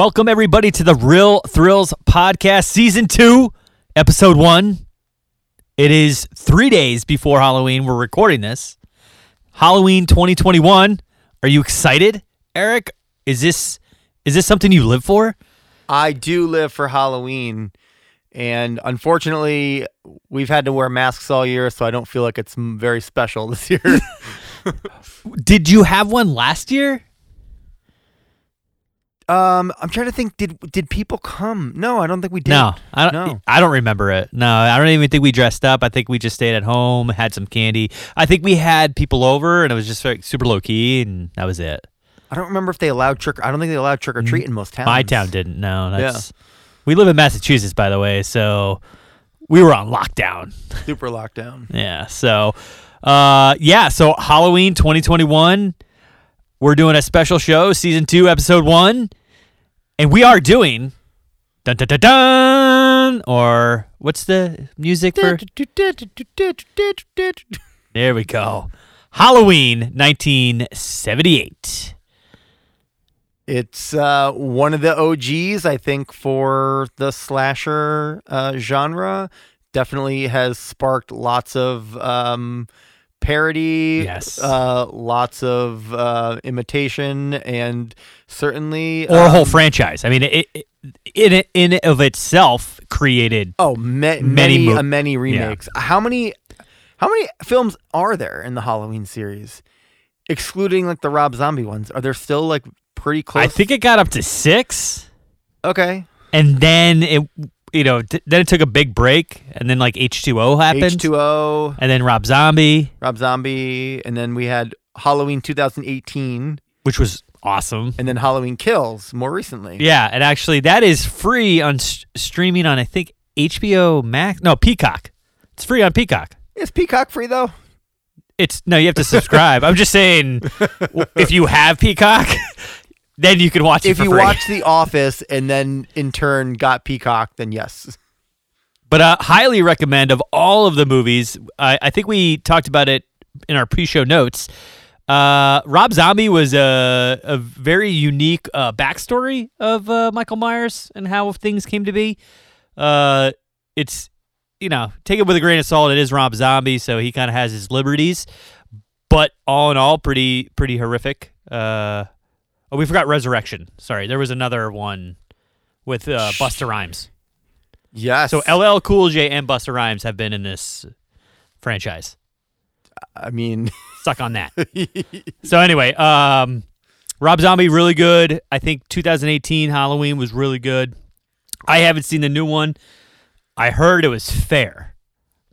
Welcome, everybody, to the Real Thrills Podcast, Season 2, Episode 1. It is three days before Halloween. We're recording this. Halloween 2021. Are you excited, Eric? Is this is this something you live for? I do live for Halloween, and unfortunately, we've had to wear masks all year, so I don't feel like it's very special this year. Did you have one last year? Um, I'm trying to think. Did did people come? No, I don't think we did. No, I don't. No. I don't remember it. No, I don't even think we dressed up. I think we just stayed at home, had some candy. I think we had people over, and it was just like super low key, and that was it. I don't remember if they allowed trick. I don't think they allowed trick or treat in most towns. My town didn't. No, that's. We live in Massachusetts, by the way, so we were on lockdown. Super lockdown. Yeah. So, uh, yeah. So Halloween 2021, we're doing a special show, season two, episode one, and we are doing dun dun dun dun or what's the music for? There we go. Halloween 1978. It's uh, one of the OGs, I think, for the slasher uh, genre. Definitely has sparked lots of um, parody, Yes. uh, lots of uh, imitation, and certainly Or a whole um, franchise. I mean, it, it in it in of itself created Oh, Many many mo- uh, many remakes. How many how many films are there in the Halloween series? Excluding like the Rob Zombie ones. Are there still like pretty close? I think it got up to six, Okay. and then it, you know, t- then it took a big break, and then like H two O happened, H2O, and then Rob Zombie, Rob Zombie, and then we had Halloween 2018 which was awesome. and then Halloween Kills more recently. Yeah, and actually that is free on s- streaming on I think HBO Max. No, Peacock. It's free on Peacock. Is Peacock free though? It's no, you have to subscribe. I'm just saying, if you have Peacock, then you can watch it If you free. watch The Office and then in turn got Peacock, then yes. But uh, highly recommend of all of the movies. I, I think we talked about it in our pre-show notes. Uh, Rob Zombie was a, a very unique uh, backstory of uh, Michael Myers and how things came to be. Uh, it's you know take it with a grain of salt. It is Rob Zombie, so he kind of has his liberties, but all in all, pretty pretty horrific. Oh, we forgot Resurrection. Sorry, there was another one with uh, Busta Rhymes. Yes. So LL Cool J and Busta Rhymes have been in this franchise. I mean, Suck on that. so anyway, um, Rob Zombie really good. I think 2018 Halloween was really good. I haven't seen the new one. I heard it was fair.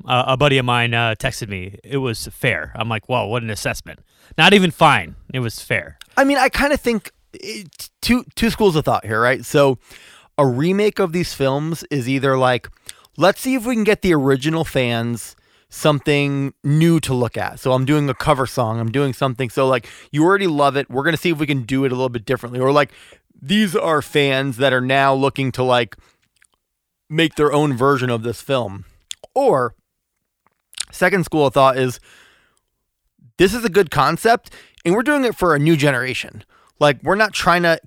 Uh, a buddy of mine uh, texted me. It was fair. I'm like, whoa, what an assessment. Not even fine. It was fair. I mean, I kind of think it, two two schools of thought here, right? So, a remake of these films is either like, let's see if we can get the original fans something new to look at. So I'm doing a cover song. I'm doing something. So like you already love it. We're gonna see if we can do it a little bit differently. Or like these are fans that are now looking to like make their own version of this film. Or second school of thought is this is a good concept and we're doing it for a new generation. Like we're not trying to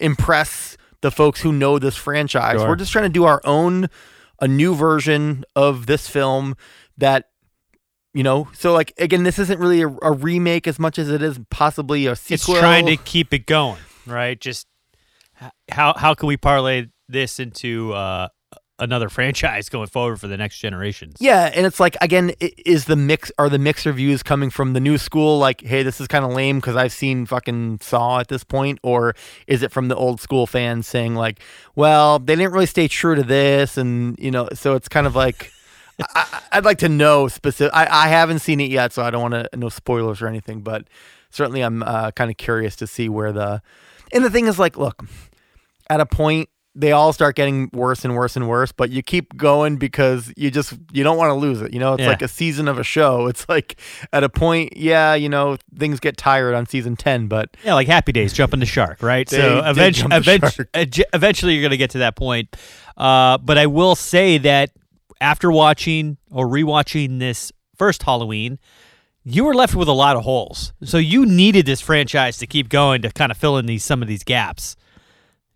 impress the folks who know this franchise. Sure. We're just trying to do our own a new version of this film that you know, so like again, this isn't really a, a remake as much as it is possibly a sequel It's trying to keep it going, right? Just how how can we parlay this into uh, another franchise going forward for the next generation. Yeah, and it's like again, is the mix are the mixed reviews coming from the new school? Like, hey, this is kind of lame because I've seen fucking Saw at this point, or is it from the old school fans saying like, well, they didn't really stay true to this, and you know, so it's kind of like, I, I'd like to know specific. I, I haven't seen it yet, so I don't want to no spoilers or anything. But certainly, I'm uh, kind of curious to see where the. And the thing is, like, look, at a point they all start getting worse and worse and worse, but you keep going because you just you don't want to lose it. You know, it's Yeah. like a season of a show. It's like at a point, yeah, you know, things get tired on season ten, but Yeah, like Happy Days, jumping the shark, right? So eventually, shark. eventually, you're going to get to that point. Uh, but I will say that after watching or rewatching this first Halloween, you were left with a lot of holes. So you needed this franchise to keep going to kind of fill in these some of these gaps.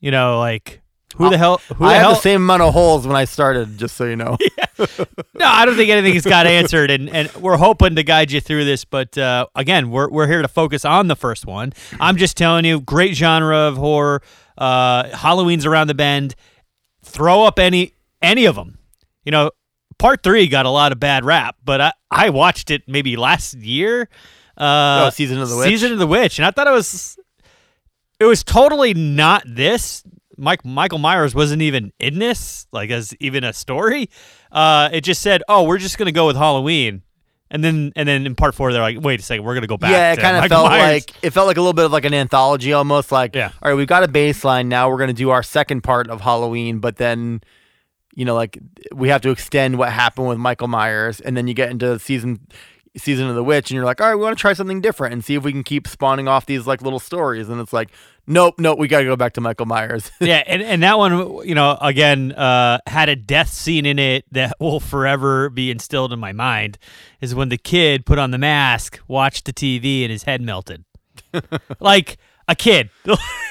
You know, like who the hell? Who I the have hell? the same amount of holes when I started. Just so you know. No, I don't think anything's got answered, and, and we're hoping to guide you through this. But uh, again, we're we're here to focus on the first one. I'm just telling you, great genre of horror. Uh, Halloween's around the bend. Throw up any any of them. You know, part three got a lot of bad rap, but I I watched it maybe last year. Uh, Oh, Season of the Witch? Season of the Witch, and I thought it was it was totally not this. Mike Michael Myers wasn't even in this, like as even a story. Uh, it just said, "Oh, we're just gonna go with Halloween," and then and then in part four, they're like, "Wait a second, we're gonna go back." yeah, it kind of felt Myers." like it felt like a little bit of like an anthology almost. Like, Yeah. all right, we've got a baseline now. We're gonna do our second part of Halloween, but then, you know, like we have to extend what happened with Michael Myers, and then you get into season season of the witch, and you're like, all right, we want to try something different and see if we can keep spawning off these like little stories, and it's like, nope, nope, we gotta go back to Michael Myers. yeah, and, and that one, you know, again, uh, had a death scene in it that will forever be instilled in my mind. Is when the kid put on the mask, watched the TV, and his head melted, like a kid.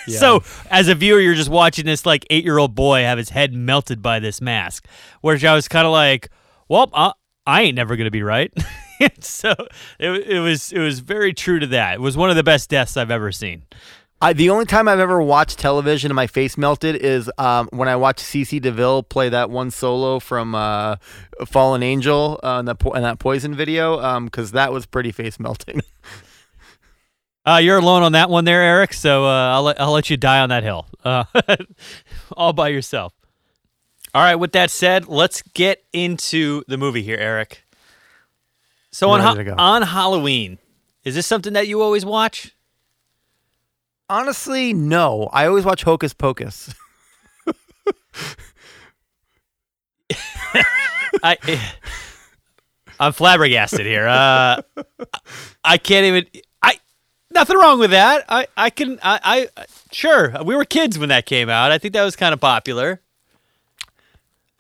so as a viewer, you're just watching this like eight year old boy have his head melted by this mask, which I was kind of like, well, uh, I ain't never gonna be right. so it, it was it was very true to that. It was one of the best deaths I've ever seen. I, the only time I've ever watched television and my face melted is um, when I watched CC DeVille play that one solo from uh, Fallen Angel uh, in, that po- in that Poison video, because that was pretty face melting. Uh, you're alone on that one there, Eric. So uh, I'll let I'll let you die on that hill, uh, all by yourself. All right. With that said, let's get into the movie here, Eric. So on I'm ha- ready to go. on Halloween, is this something that you always watch? Honestly, no. I always watch Hocus Pocus. I I'm flabbergasted here. Uh, I can't even. I nothing wrong with that. I I can. I, I sure we were kids when that came out. I think that was kind of popular.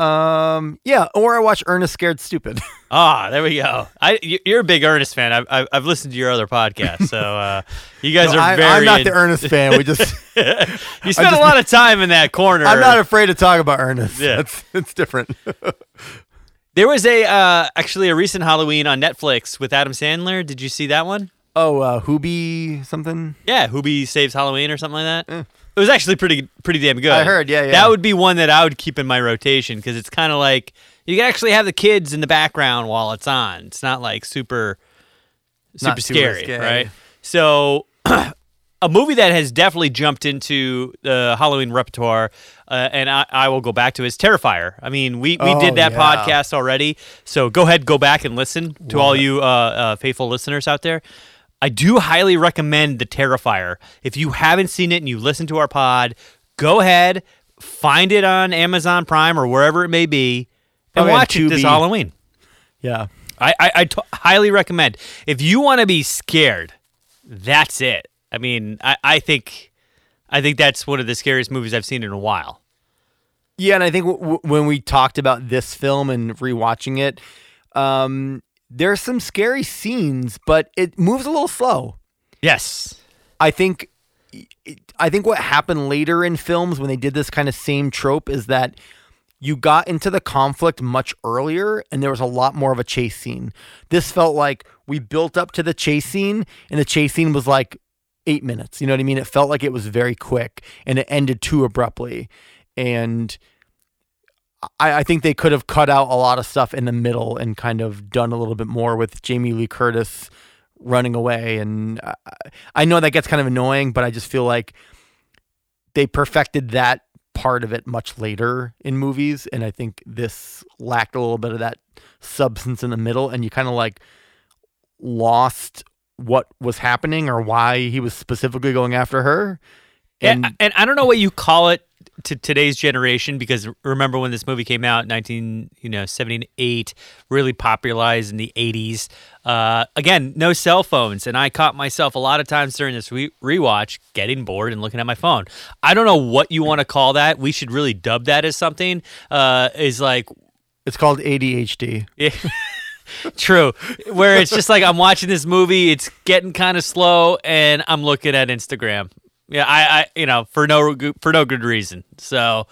Um, yeah, or I watch Ernest Scared Stupid. Ah, there we go. I you- you're a big Ernest fan. I've I've, I've listened to your other podcast, so uh, you guys No, are I, very. I'm not the Ernest fan. We just you spent a lot of time in that corner. I'm not afraid to talk about Ernest. Yeah. That's it's different. there was a uh, actually a recent Halloween on Netflix with Adam Sandler. Did you see that one? oh, uh Hubie something? Yeah, Hubie Saves Halloween or something like that. It was actually pretty pretty damn good. I heard, yeah, yeah. That would be one that I would keep in my rotation because it's kind of like you can actually have the kids in the background while it's on. It's not like super super Not too scary, right? So a movie that has definitely jumped into the Halloween repertoire, uh, and I, I will go back to is Terrifier. I mean, we, we Oh, did that yeah. podcast already, so go ahead, go back and listen to all you uh, uh, faithful listeners out there. I do highly recommend the Terrifier. If you haven't seen it and you listen to our pod, go ahead, find it on Amazon Prime or wherever it may be, and Probably watch it this Halloween. Yeah. I, I, I t- highly recommend. If you want to be scared, that's it. I mean, I, I think, I think that's one of the scariest movies I've seen in a while. Yeah, and I think w- w- when we talked about this film and rewatching it, um, there's some scary scenes, but it moves a little slow. Yes. I think, I think what happened later in films when they did this kind of same trope is that you got into the conflict much earlier and there was a lot more of a chase scene. This felt like we built up to the chase scene and the chase scene was like eight minutes. You know what I mean? It felt like it was very quick and it ended too abruptly. And I, I think they could have cut out a lot of stuff in the middle and kind of done a little bit more with Jamie Lee Curtis running away. And I, I know that gets kind of annoying, but I just feel like they perfected that part of it much later in movies, and I think this lacked a little bit of that substance in the middle, and you kind of like lost what was happening or why he was specifically going after her. And, and I don't know what you call it to today's generation because remember when this movie came out, nineteen you know seventy eight, really popularized in the eighties. Uh, again, no cell phones, and I caught myself a lot of times during this re- rewatch getting bored and looking at my phone. I don't know what you want to call that. We should really dub that as something. Uh, is like it's called ADHD. Yeah. True. Where it's just like I'm watching this movie, it's getting kind of slow, and I'm looking at Instagram. Yeah, I, I, you know, for no for no good reason. So,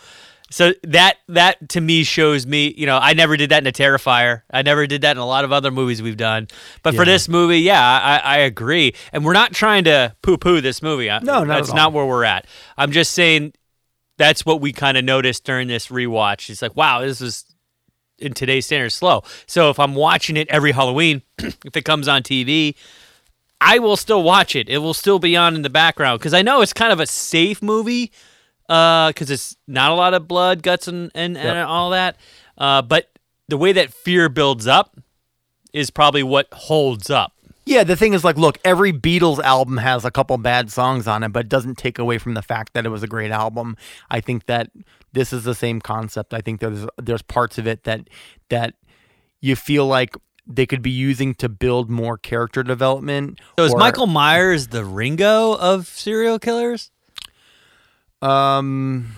so that that to me shows me, you know, I never did that in a Terrifier. I never did that in a lot of other movies we've done. But for this movie, yeah, I, I agree. And we're not trying to poo-poo this movie. No, not that's not where we're at. I'm just saying that's what we kind of noticed during this rewatch. It's like, wow, this is in today's standards slow. So if I'm watching it every Halloween, if it comes on TV, I will still watch it. It will still be on in the background because I know it's kind of a safe movie because it's not a lot of blood, guts, and and, and all that. Uh, but the way that fear builds up is probably what holds up. Yeah, the thing is, like, look, every Beatles album has a couple bad songs on it, but it doesn't take away from the fact that it was a great album. I think that this is the same concept. I think there's there's parts of it that that you feel like they could be using to build more character development. So is or- Michael Myers the Ringo of serial killers? Um.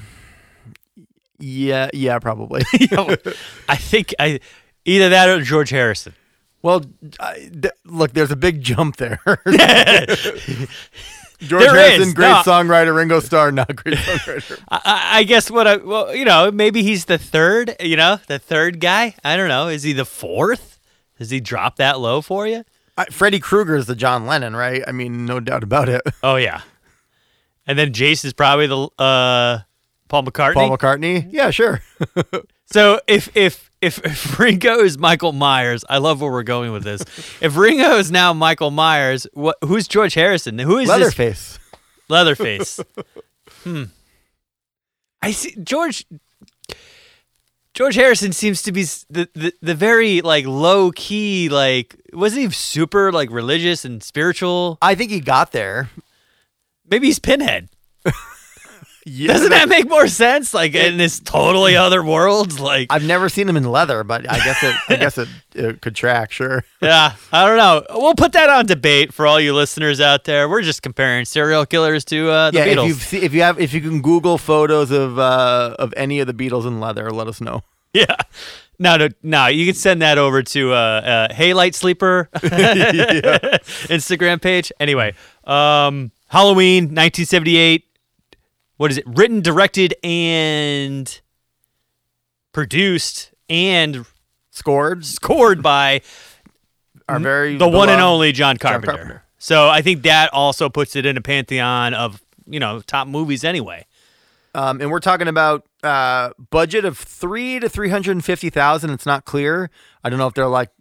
Yeah, yeah, probably. I think I either that or George Harrison. well, I, th- look, there's a big jump there. George There Harrison, is, great no. songwriter. Ringo Starr, not great songwriter. I, I I guess what I well, you know, maybe he's the third. You know, the third guy. I don't know. Is he the fourth? Does he drop that low for you? I, Freddie Krueger is the John Lennon, right? I mean, no doubt about it. Oh yeah. And then Jace is probably the uh, Paul McCartney. Paul McCartney, yeah, sure. so if if if if Ringo is Michael Myers, I love where we're going with this. if Ringo is now Michael Myers, what? Who's George Harrison? Who is this Leatherface. Leatherface. hmm. I see George. George Harrison seems to be the, the the very like low key like wasn't he super like religious and spiritual? I think he got there. Maybe he's Pinhead. Yeah, Doesn't that make more sense? Like in this totally other worlds, like I've never seen him in leather, but I guess it. I guess it, it could track. Sure. yeah, I don't know. We'll put that on debate for all you listeners out there. We're just comparing serial killers to uh, the yeah. Beatles. If see, if you have, if you can Google photos of uh, of any of the Beatles in leather, let us know. Yeah. No, no, no. You can send that over to uh, uh Hey Light Sleeper Instagram page. Anyway, um, Halloween, 1978. What is it? Written, directed, and produced and Scored scored by are very the one and only John Carpenter. Carpenter. So I think that also puts it in a pantheon of you know top movies anyway. Um, and we're talking about uh, budget of three to three hundred and fifty thousand. It's not clear. I don't know if they're like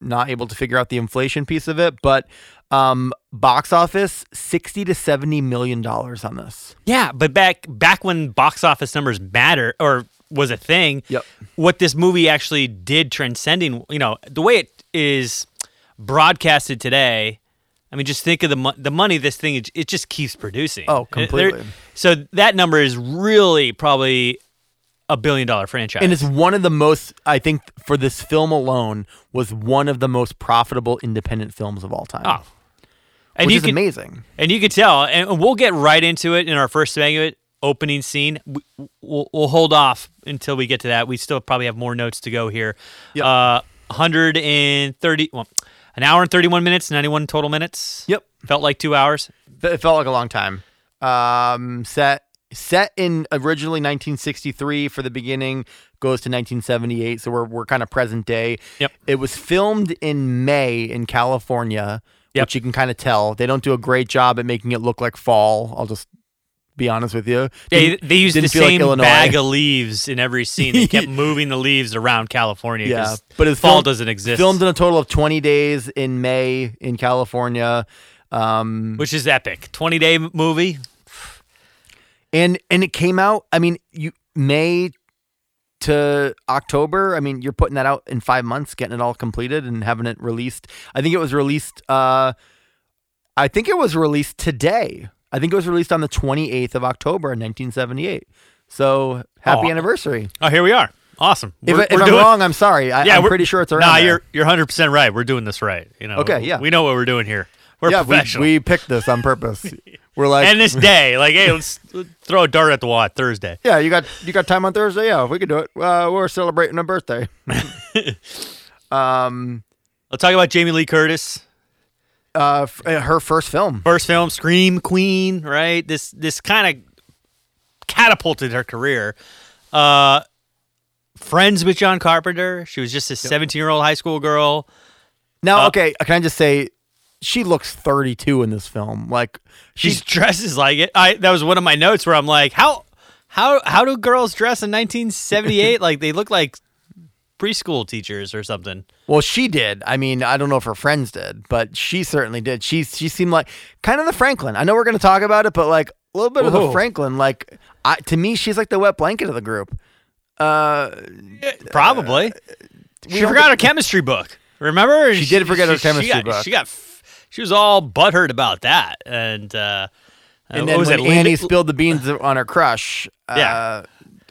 not able to figure out the inflation piece of it, but um, box office sixty to seventy million dollars on this. Yeah, but back back when box office numbers matter or was a thing, Yep. what this movie actually did transcending, you know, the way it is broadcasted today. I mean, just think of the mo- the money this thing it, it just keeps producing. Oh, completely. so that number is really probably a billion dollar franchise. And it's one of the most, I think, for this film alone, was one of the most profitable independent films of all time. oh, and which you is can amazing. and you could tell, and we'll get right into it in our first segment opening scene. We- We'll, we'll hold off until we get to that. We still probably have more notes to go here. Yep. Uh, 130, well, an hour and 31 minutes, 91 total minutes. Yep. Felt like two hours. It felt like a long time. Um, set set in originally 1963 for the beginning, goes to 1978. So we're we're kind of present day. Yep. It was filmed in May in California, Yep. which you can kind of tell. They don't do a great job at making it look like fall. I'll just be honest with you. Didn't- they used the didn't like same bag of leaves in every scene. They kept moving the leaves around California. Yeah, but it's fall filmed- doesn't exist. filmed in a total of 20 days in May in California. Um, which is epic. 20 day movie. and and it came out. I mean, you May to October. I mean, you're putting that out in five months, getting it all completed and having it released. I think it was released. Uh, I think it was released today. I think it was released on the 28th of October in 1978. So happy Oh. anniversary! Oh, here we are. Awesome. If, We're- if we're I'm doing- wrong, I'm sorry. I, yeah, I'm we're- pretty sure it's around. Nah, there. you're you're 100 percent right. We're doing this right. You know. Okay, yeah. We know what we're doing here. We're yeah. We, professional. we picked this on purpose. We're like, and this day, like, hey, let's throw a dart at the wall Thursday. yeah, you got you got time on Thursday? Yeah, we could do it. Uh, we're celebrating a birthday. um, Let's talk about Jamie Lee Curtis. uh, f- uh, her first film. First film, Scream Queen, right? This this kind of catapulted her career. Uh, friends with John Carpenter. She was just a 17 year old high school girl. Now, Uh, okay, can I just say, she looks 32 in this film. Like She she's dresses like it. I that was one of my notes where I'm like, how how how do girls dress in 1978? like they look like preschool teachers or something. well, she did. I mean, I don't know if her friends did, but she certainly did. She she seemed like kind of the Franklin. I know we're going to talk about it, but like a little bit of the Franklin. Like I, to me, she's like the wet blanket of the group. Uh, Probably. she don't forgot her chemistry book. Remember? She did forget her she chemistry got, book. She got. She was all butthurt about that, and uh, and uh, then was when it? Annie spilled the beans on her crush, Yeah. uh,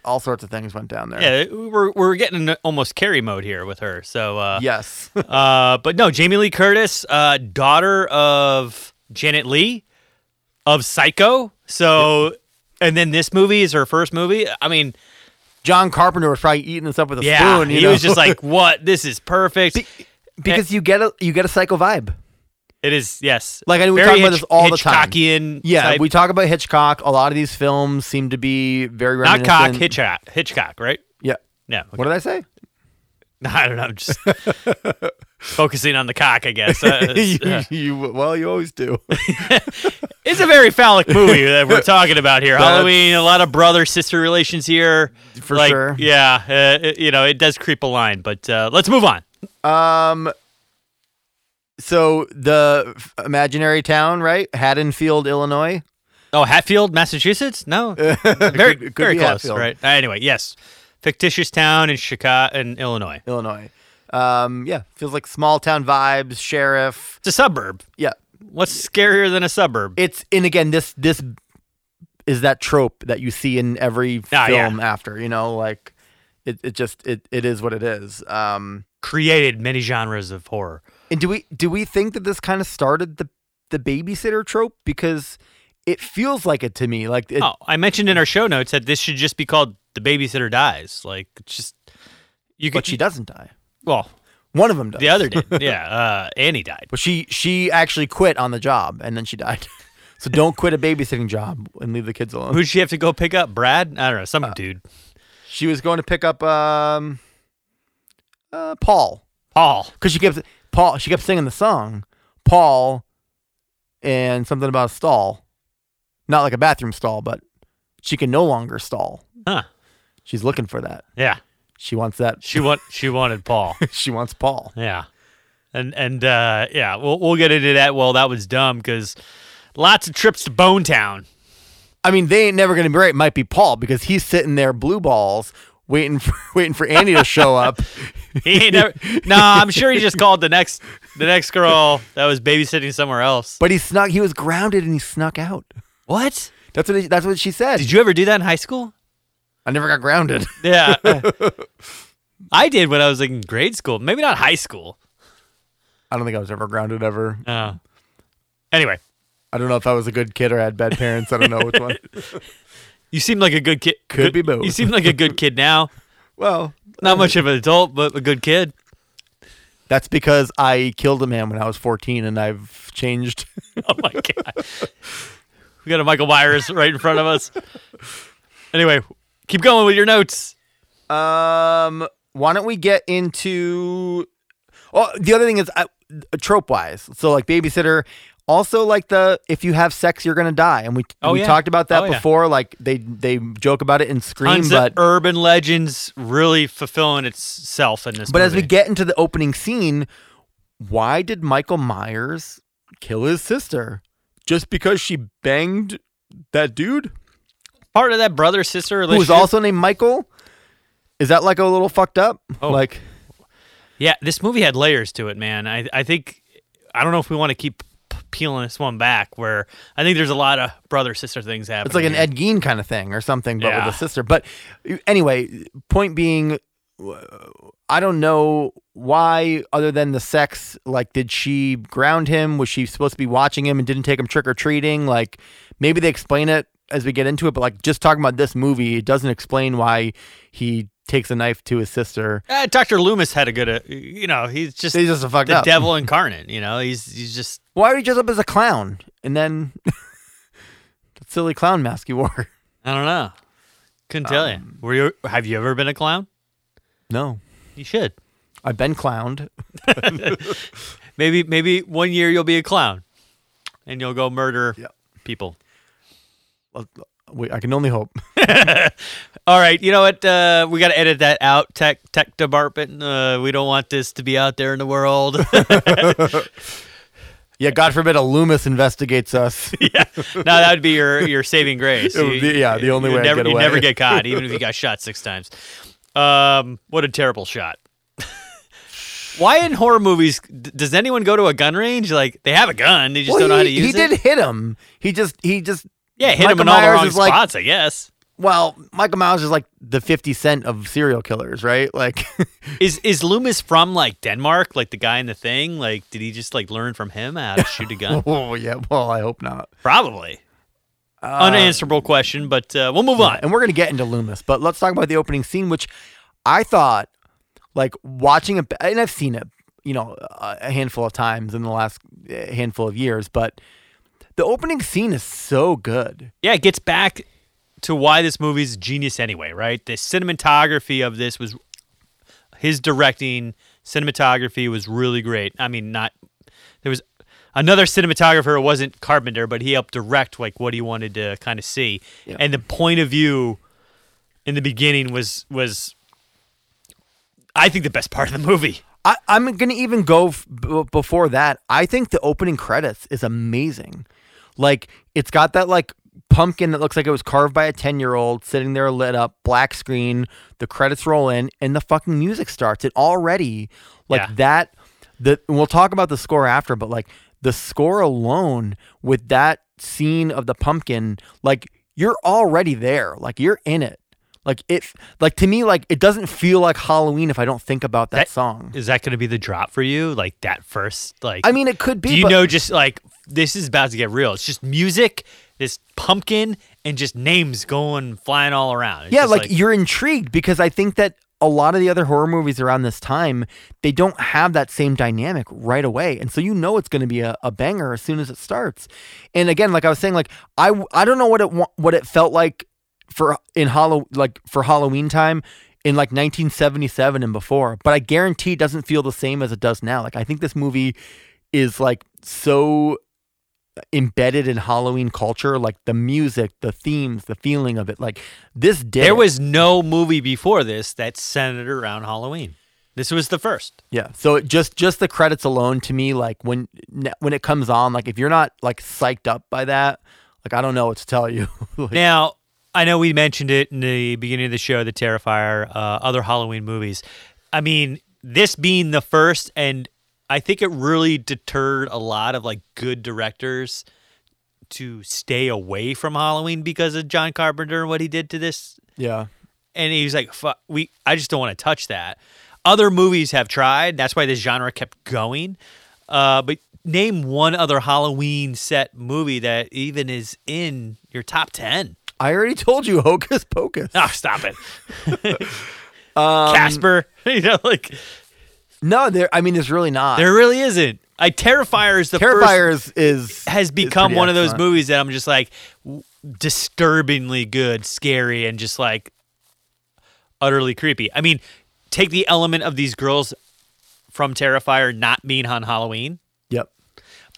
all sorts of things went down there. Yeah, we're we're getting almost Carrie mode here with her. So, uh, Yes. uh, but no, Jamie Lee Curtis, uh, daughter of Janet Leigh of Psycho. So, and then this movie is her first movie. I mean, John Carpenter was probably eating this up with a yeah, spoon. You he know? was just like, "What? This is perfect." because you get a you get a psycho vibe. It is, yes. Like, I know we talk about this all the time. Hitchcockian Yeah, type- we talk about Hitchcock. A lot of these films seem to be very not reminiscent. cock Hitchcock, Hitchcock, right? Yeah. Yeah. What did I say? I don't know. I'm just focusing on the cock, I guess. Uh, you, it's, uh, you- well, you always do. it's a very phallic movie that we're talking about here. That's- Halloween, a lot of brother sister relations here. For Like, sure. Yeah, uh, it- you know, it does creep a line, but uh, let's move on. Um. So the imaginary town, right? Haddonfield, Illinois. Oh, Hatfield, Massachusetts? No, very, Could- could very close, Hatfield. right? Uh, anyway, yes, fictitious town in Chicago, in Illinois. Illinois. Um. Yeah. Feels like small town vibes. Sheriff. It's a suburb. Yeah. What's scarier than a suburb? It's and again this this is that trope that you see in every Ah, yeah. film after. You know, like it. It just it it is what it is. Um. Created many genres of horror. And do we do we think that this kind of started the the babysitter trope because it feels like it to me like it, Oh, I mentioned in our show notes that this should just be called "The Babysitter Dies." Like, it's just you could. but she doesn't die. Well, One of them does. the other did. yeah, uh, Annie died. But she she actually quit on the job and then she died. so don't quit a babysitting job and leave the kids alone. Who'd she have to go pick up? Brad? I don't know. Uh, Some dude. She was going to pick up um uh Paul Paul. because she kept Paul she kept singing the song Paul and something about a stall, not like a bathroom stall, but she can no longer stall. Huh. She's looking for that. Yeah. She wants that. She want. She wanted Paul. she wants Paul. Yeah. And and uh, yeah, we'll we'll get into that. Well, that was dumb because lots of trips to Bone Town. I mean, they ain't never gonna be right. It might be Paul because he's sitting there blue balls waiting for waiting for Andy to show up. He ain't never. no, I'm sure he just called the next the next girl that was babysitting somewhere else. But he snuck. He was grounded and he snuck out. What? That's what. He, that's what she said. Did you ever do that in high school? I never got grounded. Yeah. I did when I was like in grade school. Maybe not high school. I don't think I was ever grounded ever. Oh. Anyway, I don't know if I was a good kid or had bad parents. I don't know which one. You seem like a good kid. Could good- be both. You seem like a good kid now. Well, Not much of an adult, but a good kid. that's because I killed a man when I was 14, and I've changed. Oh my god. We got a Michael Myers right in front of us. Anyway, keep going with your notes. Um, why don't we get into? Oh, the other thing is uh, trope wise. So like babysitter. Also, like the if you have sex, you're gonna die, and we Oh, we yeah. talked about that Oh, yeah. before. Like they they joke about it in Scream, but urban legends really fulfilling itself in this. but as we get into the opening scene, why did Michael Myers kill his sister? Just because she banged that dude? part of that brother sister who's also named Michael. Is that like a little fucked up? Oh. Like, Yeah, this movie had layers to it, man. I I think I don't know if we want to keep peeling this one back. Where I think there's a lot of brother sister things happening. it's like an. Ed Gein kind of thing or something, but Yeah. with a sister. But anyway, point being, I don't know why, other than the sex. Like, did she ground him? Was she supposed to be watching him and didn't take him trick or treating? Like, maybe they explain it as we get into it. But like, just talking about this movie, it doesn't explain why he takes a knife to his sister. Uh, Dr. Loomis had a good, uh, you know, he's just He's just a fucked the up. devil incarnate. You know, he's he's just Why would he dress up as a clown and then that silly clown mask he wore? I don't know. Couldn't tell you. Um, Were you? Have you ever been a clown? No, You should. I've been clowned. Maybe maybe one year you'll be a clown, and you'll go murder Yeah. people. Well, Wait, I can only hope. All right, you know what? Uh, we got to edit that out. Tech tech department. Uh, we don't want this to be out there in the world. Yeah, God forbid a Loomis investigates us. yeah, no, that would be your your saving grace. Would be- yeah, the only way I'd Never, get you'd never get caught, even if you got shot six times. Um, what a terrible shot. Why in horror movies d- does anyone go to a gun range? Like they have a gun, they just Well, don't know how to use he it. He did hit him. He just he just yeah, hit him Michael in all the wrong is like- spots, I guess. Well, Michael Myers is like the fifty cent of serial killers, right? Like Is is Loomis from like Denmark, like the guy in the thing? Like, did he just like learn from him how to shoot a gun? Oh yeah, well I hope not. Probably. Unanswerable question, but uh, we'll move on. And we're gonna get into Loomis, but let's talk about the opening scene, which I thought, like watching it, and I've seen it, you know, a handful of times in the last uh, handful of years, but the opening scene is so good. yeah, it gets back to why this movie's genius anyway, right? The cinematography of this was his directing cinematography was really great. I mean, not there was another cinematographer it wasn't Carpenter, but he helped direct like what he wanted to kind of see. Yeah. And the point of view in the beginning was was I think the best part of the movie. I, I'm gonna even go f- b- before that. I think the opening credits is amazing. Like it's got that like pumpkin that looks like it was carved by a ten year old sitting there lit up, black screen. The credits roll in, and the fucking music starts. It already like Yeah. that. The we'll talk about the score after, but like the score alone with that scene of the pumpkin, like you're already there. Like you're in it. Like it, like to me, like it doesn't feel like Halloween if I don't think about that, That- song. Is that going to be the drop for you? Like that first like I mean, it could be. Do you but know just like this is about to get real? It's just music, this pumpkin, and just names going flying all around. It's Yeah, just like, you're intrigued because I think that a lot of the other horror movies around this time they don't have that same dynamic right away, and so you know it's going to be a, a banger as soon as it starts. And again, like I was saying, like I I don't know what it what it felt like for in Hallow like for Halloween time in like 1977 and before, but I guarantee it doesn't feel the same as it does now. Like I think this movie is like so embedded in Halloween culture, like the music, the themes, the feeling of it. Like this did. there it. was no movie before this that centered around Halloween. This was the first. yeah. So it just just the credits alone to me, like when when it comes on, like if you're not like psyched up by that, like I don't know what to tell you. Like, Now, I know we mentioned it in the beginning of the show, the Terrifier, uh, other Halloween movies. I mean, this being the first, and I think it really deterred a lot of like good directors to stay away from Halloween because of John Carpenter and what he did to this yeah. and he was like, "Fuck, we, I just don't want to touch that." Other movies have tried. That's why this genre kept going. Uh, but name one other Halloween set movie that even is in your top ten. I already told you, Hocus Pocus. Oh, stop it, Um, Casper. you know, like No, there. I mean, there's really not. there really isn't. I Terrifier is the first Terrifier is, is has become pretty one of those movies that I'm just like w- disturbingly good, scary, and just like utterly creepy. I mean, take the element of these girls from Terrifier not being on Halloween. Yep.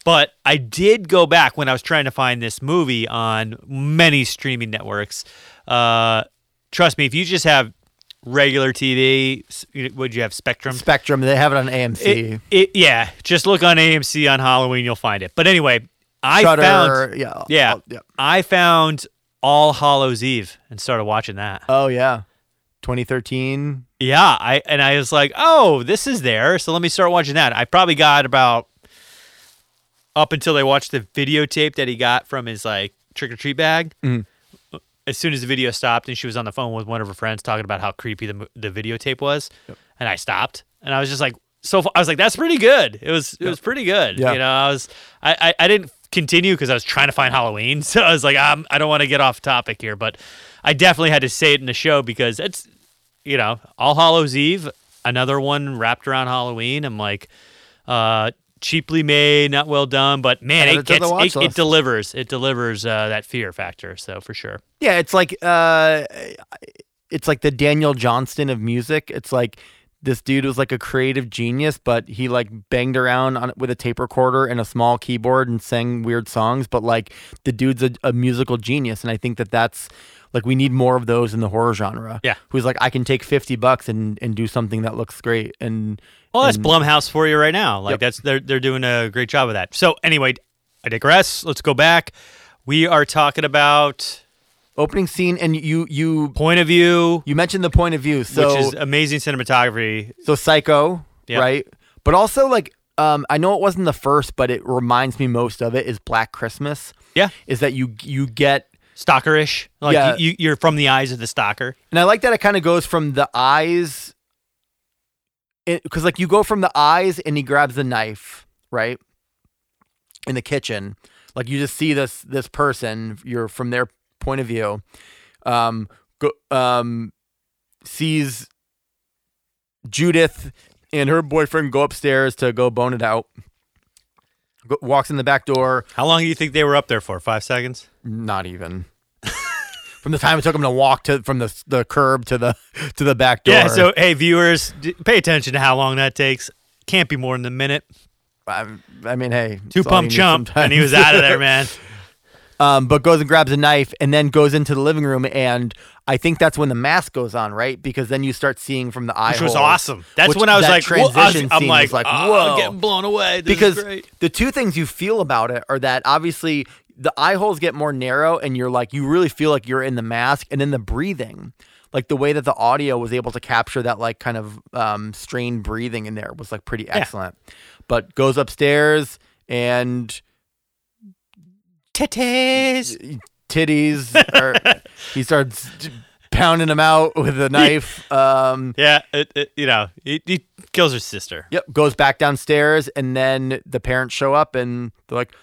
But I did go back when I was trying to find this movie on many streaming networks. Uh, trust me, if you just have regular TV, would you have Spectrum? Spectrum. They have it on AMC. It, it, yeah, just look on AMC on Halloween, you'll find it. But anyway, I Shudder, found yeah, yeah, oh, yeah. I found All Hallows Eve and started watching that. Oh yeah, 2013. Yeah, I and I was like, oh, this is there, so let me start watching that. I probably got about up until they watched the videotape that he got from his like trick or treat bag. Mhm. As soon as the video stopped and she was on the phone with one of her friends talking about how creepy the the videotape was, and I stopped and I was just like, so fu- I was like, that's pretty good. It was it was pretty good. Yeah. You know, I was I I, I didn't continue because I was trying to find Halloween, so I was like, um, I don't want to get off topic here, but I definitely had to say it in the show because it's you know, All Hallows Eve, another one wrapped around Halloween. I'm like, uh, cheaply made, not well done, but man, it it to the gets it, it delivers. It delivers uh, that fear factor. So for sure. Yeah, it's like uh, it's like the Daniel Johnston of music. It's like this dude was like a creative genius, but he like banged around on with a tape recorder and a small keyboard and sang weird songs. But like the dude's a, a musical genius, and I think that that's like we need more of those in the horror genre. Yeah. who's like I can take fifty bucks and and do something that looks great and. Well, that's and- Blumhouse for you right now. Like Yep. that's they're they're doing a great job of that. So anyway, I digress. Let's go back. We are talking about opening scene, and you you point of view, you mentioned the point of view, so which is amazing cinematography. So Psycho, Yep. right? But also like um I know it wasn't the first, but it reminds me most of it is Black Christmas. Yeah, Is that you you get stalkerish. Like Yeah. you, you, you're from the eyes of the stalker. and I like that it kind of goes from the eyes because like you go from the eyes and he grabs the knife, right? In the kitchen. Like you just see this this person, you're from their point of view. Um go, um sees Judith and her boyfriend go upstairs to go bone it out. Go, walks in the back door. How long do you think they were up there for? Five seconds. Not even. from the time it took him to walk to from the the curb to the to the back door. Yeah. So hey, viewers, d- pay attention to how long that takes. Can't be more than a minute. I, I mean, hey, Two it's all you pump chump, and he was out of there, man. um, but goes and grabs a knife and then goes into the living room, and I think that's when the mask goes on, right? Because then you start seeing from the eye, Which was awesome. That's which- when I was that like, whoa, I was- transition I'm like, like, "Oh, whoa, I'm getting blown away. This because the two things you feel about it are that obviously the eye holes get more narrow and you're like you really feel like you're in the mask and then the breathing like the way that the audio was able to capture that like kind of um, strained breathing in there was like pretty excellent but goes upstairs and titties. titties are, he starts pounding them out with a knife um, Yeah, it, it, you know, he, he kills her sister. Yep, goes back downstairs, and then the parents show up, and they're like,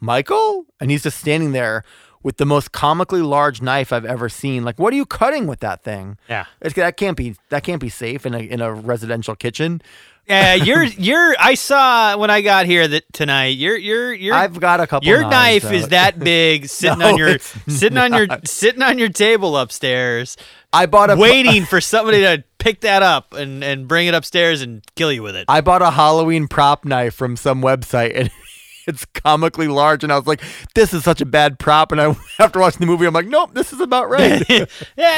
"Michael," and he's just standing there with the most comically large knife I've ever seen. Like, what are you cutting with that thing? Yeah. It's, that can't be that can't be safe in a in a residential kitchen. Yeah, you're you're. I saw when I got here that tonight. You're you're you're. I've got a couple. your knife is that big, sitting No, on your sitting on your sitting on your table upstairs, I bought a waiting for somebody to pick that up and and bring it upstairs and kill you with it. I bought a Halloween prop knife from some website, and it's comically large. And I was like, "This is such a bad prop." And I, after watching the movie, I'm like, "Nope, this is about right. yeah,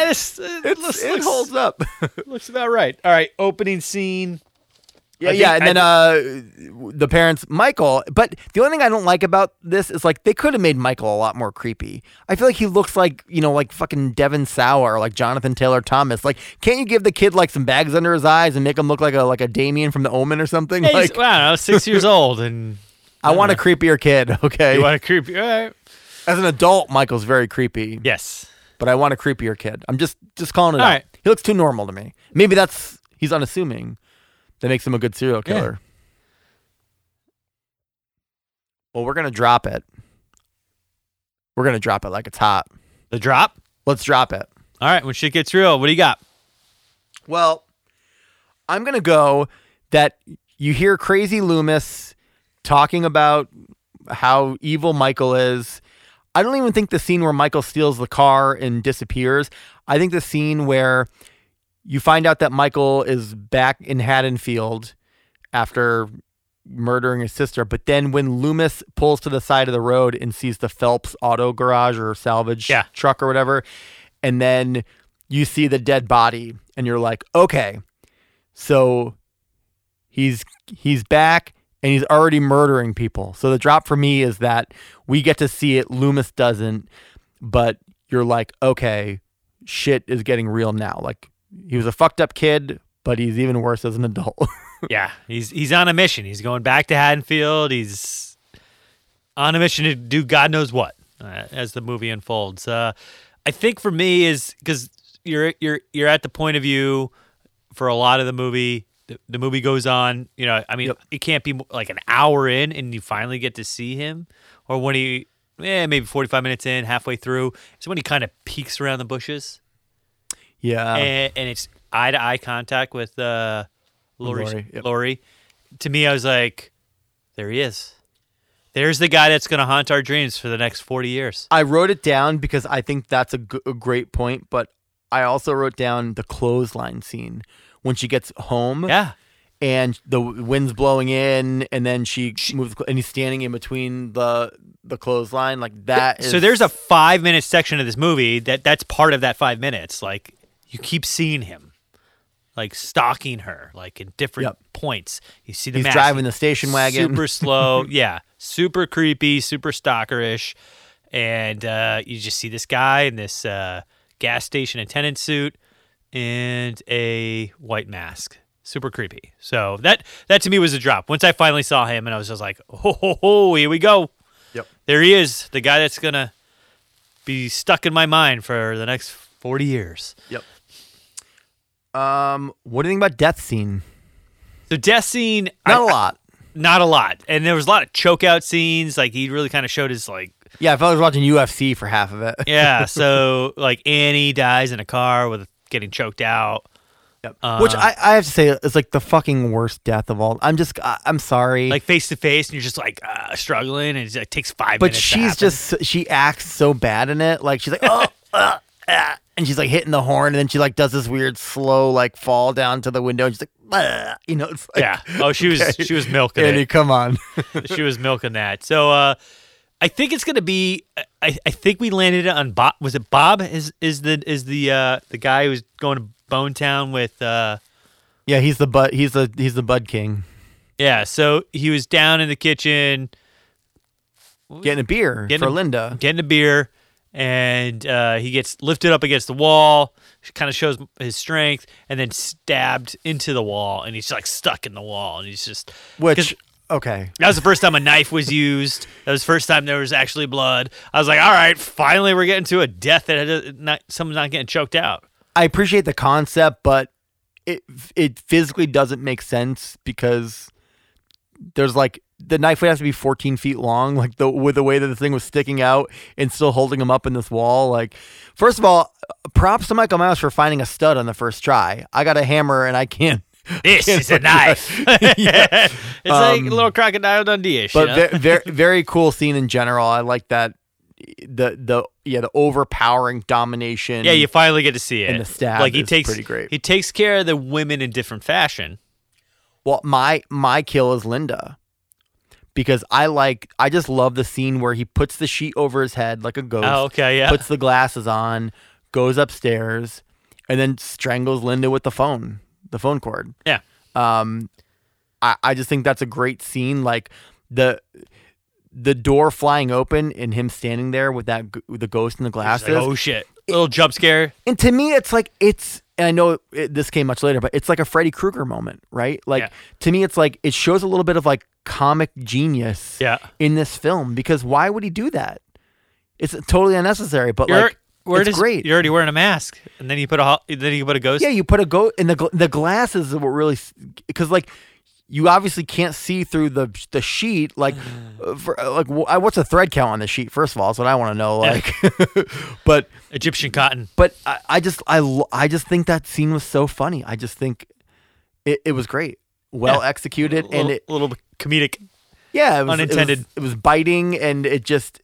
this it, It's, looks, it holds up." looks about right. All right, opening scene. Yeah, I yeah, and then uh, the parents, Michael. But the only thing I don't like about this is like they could have made Michael a lot more creepy. I feel like he looks like you know, like fucking Devon Sawa, or like Jonathan Taylor Thomas. Like, can't you give the kid like some bags under his eyes and make him look like a like a Damien from The Omen or something? Yeah, like, I don't six years old, and I want a creepier kid. Okay, you want a creep? All right. as an adult, Michael's very creepy. Yes. but I want a creepier kid. I'm just just calling it All out. right. He looks too normal to me. Maybe that's he's unassuming. That makes him a good serial Yeah. killer. Well, we're gonna drop it. We're gonna drop it like it's hot. The drop. Let's drop it. All right. When shit gets real, what do you got? Well, I'm gonna go that you hear Crazy Loomis talking about how evil Michael is. I don't even think the scene where Michael steals the car and disappears. I think the scene where you find out that Michael is back in Haddonfield after murdering his sister. But then when Loomis pulls to the side of the road and sees the Phelps auto garage or salvage Yeah. truck or whatever, and then you see the dead body and you're like, okay, so he's he's back and he's already murdering people. So the drop for me is that we get to see it, Loomis doesn't, but you're like, okay, shit is getting real now. Like he was a fucked up kid, but he's even worse as an adult. yeah, he's he's on a mission. He's going back to Haddonfield. He's on a mission to do God knows what uh, as the movie unfolds. Uh, I think for me is because you're you're you're at the point of view for a lot of the movie. The, the movie goes on. You know, I mean, Yep. it can't be like an hour in and you finally get to see him, or when he, eh, maybe forty five minutes in, halfway through, is when he kind of peeks around the bushes yeah. and, and it's eye to eye contact with uh, Lori. Laurie, yep. Laurie. To me, I was like, there he is. There's the guy that's going to haunt our dreams for the next 40 years. I wrote it down because I think that's a, g- a great point, but I also wrote down the clothesline scene when she gets home Yeah. and the wind's blowing in, and then she moves, and he's standing in between the the clothesline like that. so there's a five minute section of this movie that that's part of that five minutes. Like you keep seeing him, like stalking her, like in different Yep. points. You see the he's mask- driving the station wagon. super slow. yeah, super creepy, super stalkerish, and uh, you just see this guy in this uh, gas station attendant suit and a white mask. Super creepy. So that that to me was a drop. Once I finally saw him, and I was just like, "Oh, ho, ho, here we go." Yep. There he is, the guy that's gonna be stuck in my mind for the next forty years. Yep. Um, what do you think about death scene? The death scene, Not a a lot. not a lot, and there was a lot of choke out scenes. Like he really kind of showed his like Yeah, I felt I was watching UFC for half of it. Yeah, so like Annie dies in a car with getting choked out. Yep. Uh, Which I, I have to say is like the fucking worst death of all. I'm just I, I'm sorry. Like face to face, and you're just like uh, struggling, and it takes five but she's just she acts so bad in it. Like she's like oh, uh, uh, and she's like hitting the horn, and then she like does this weird slow like fall down to the window, and she's like, "Bah," you know, like, yeah. Oh, she was okay. she was milking Annie, it. come on. she was milking that. So uh, I think it's gonna be. I, I think we landed on Bob. Was it Bob? Is is the is the uh, the guy who's going to Bone Town with? Uh, yeah, he's the bud. He's the he's the bud king, yeah. So he was down in the kitchen getting a beer Getting for a- Linda. getting a beer, and uh, he gets lifted up against the wall. Kind of shows his strength, and then stabbed into the wall, and he's like stuck in the wall, and he's just Which okay, That was the first time a knife was used. That was the first time there was actually blood. I was like, all right, finally we're getting to a death that not someone's not getting choked out. I appreciate the concept, but it it physically doesn't make sense because there's like the knife would have to be 14 feet long, like the with the way that the thing was sticking out and still holding him up in this wall. Like, first of all, props to Michael Myers for finding a stud on the first try. I got a hammer and I can't. This can't is a fucking do that. knife. Yeah. it's like Um, a little crocodile Dundee-ish. But you know? ve- very very cool scene in general. I like that the the yeah the overpowering domination. yeah, you finally get to see it. and the stab like he is takes pretty great. He takes care of the women in different fashion. Well, my my kill is Linda. Because I like I just love the scene where he puts the sheet over his head like a ghost, Oh, okay, yeah. puts the glasses on, goes upstairs, and then strangles Linda with the phone, the phone cord. yeah. Um I, I just think that's a great scene. Like the the door flying open and him standing there with that with the ghost and the glasses. like, oh shit. Little jump scare. And to me, it's like it's. And I know it, this came much later, but it's like a Freddy Krueger moment, right? Like Yeah. to me, it's like it shows a little bit of like comic genius Yeah. in this film because why would he do that? It's totally unnecessary, but You're, like where it's does- great. You're already wearing a mask, and then you put a then you put a ghost. yeah, you put a go in the gl- the glasses were really because like you obviously can't see through the the sheet. Like, uh, for, uh, like what's the thread count on the sheet? First of all, that's what I want to know. Yeah. Like, but Egyptian cotton. but I, I just I I just think that scene was so funny. I just think it, it was great, well Yeah. executed, little, and it little comedic. yeah, it was, unintended. It was, it was biting, and it just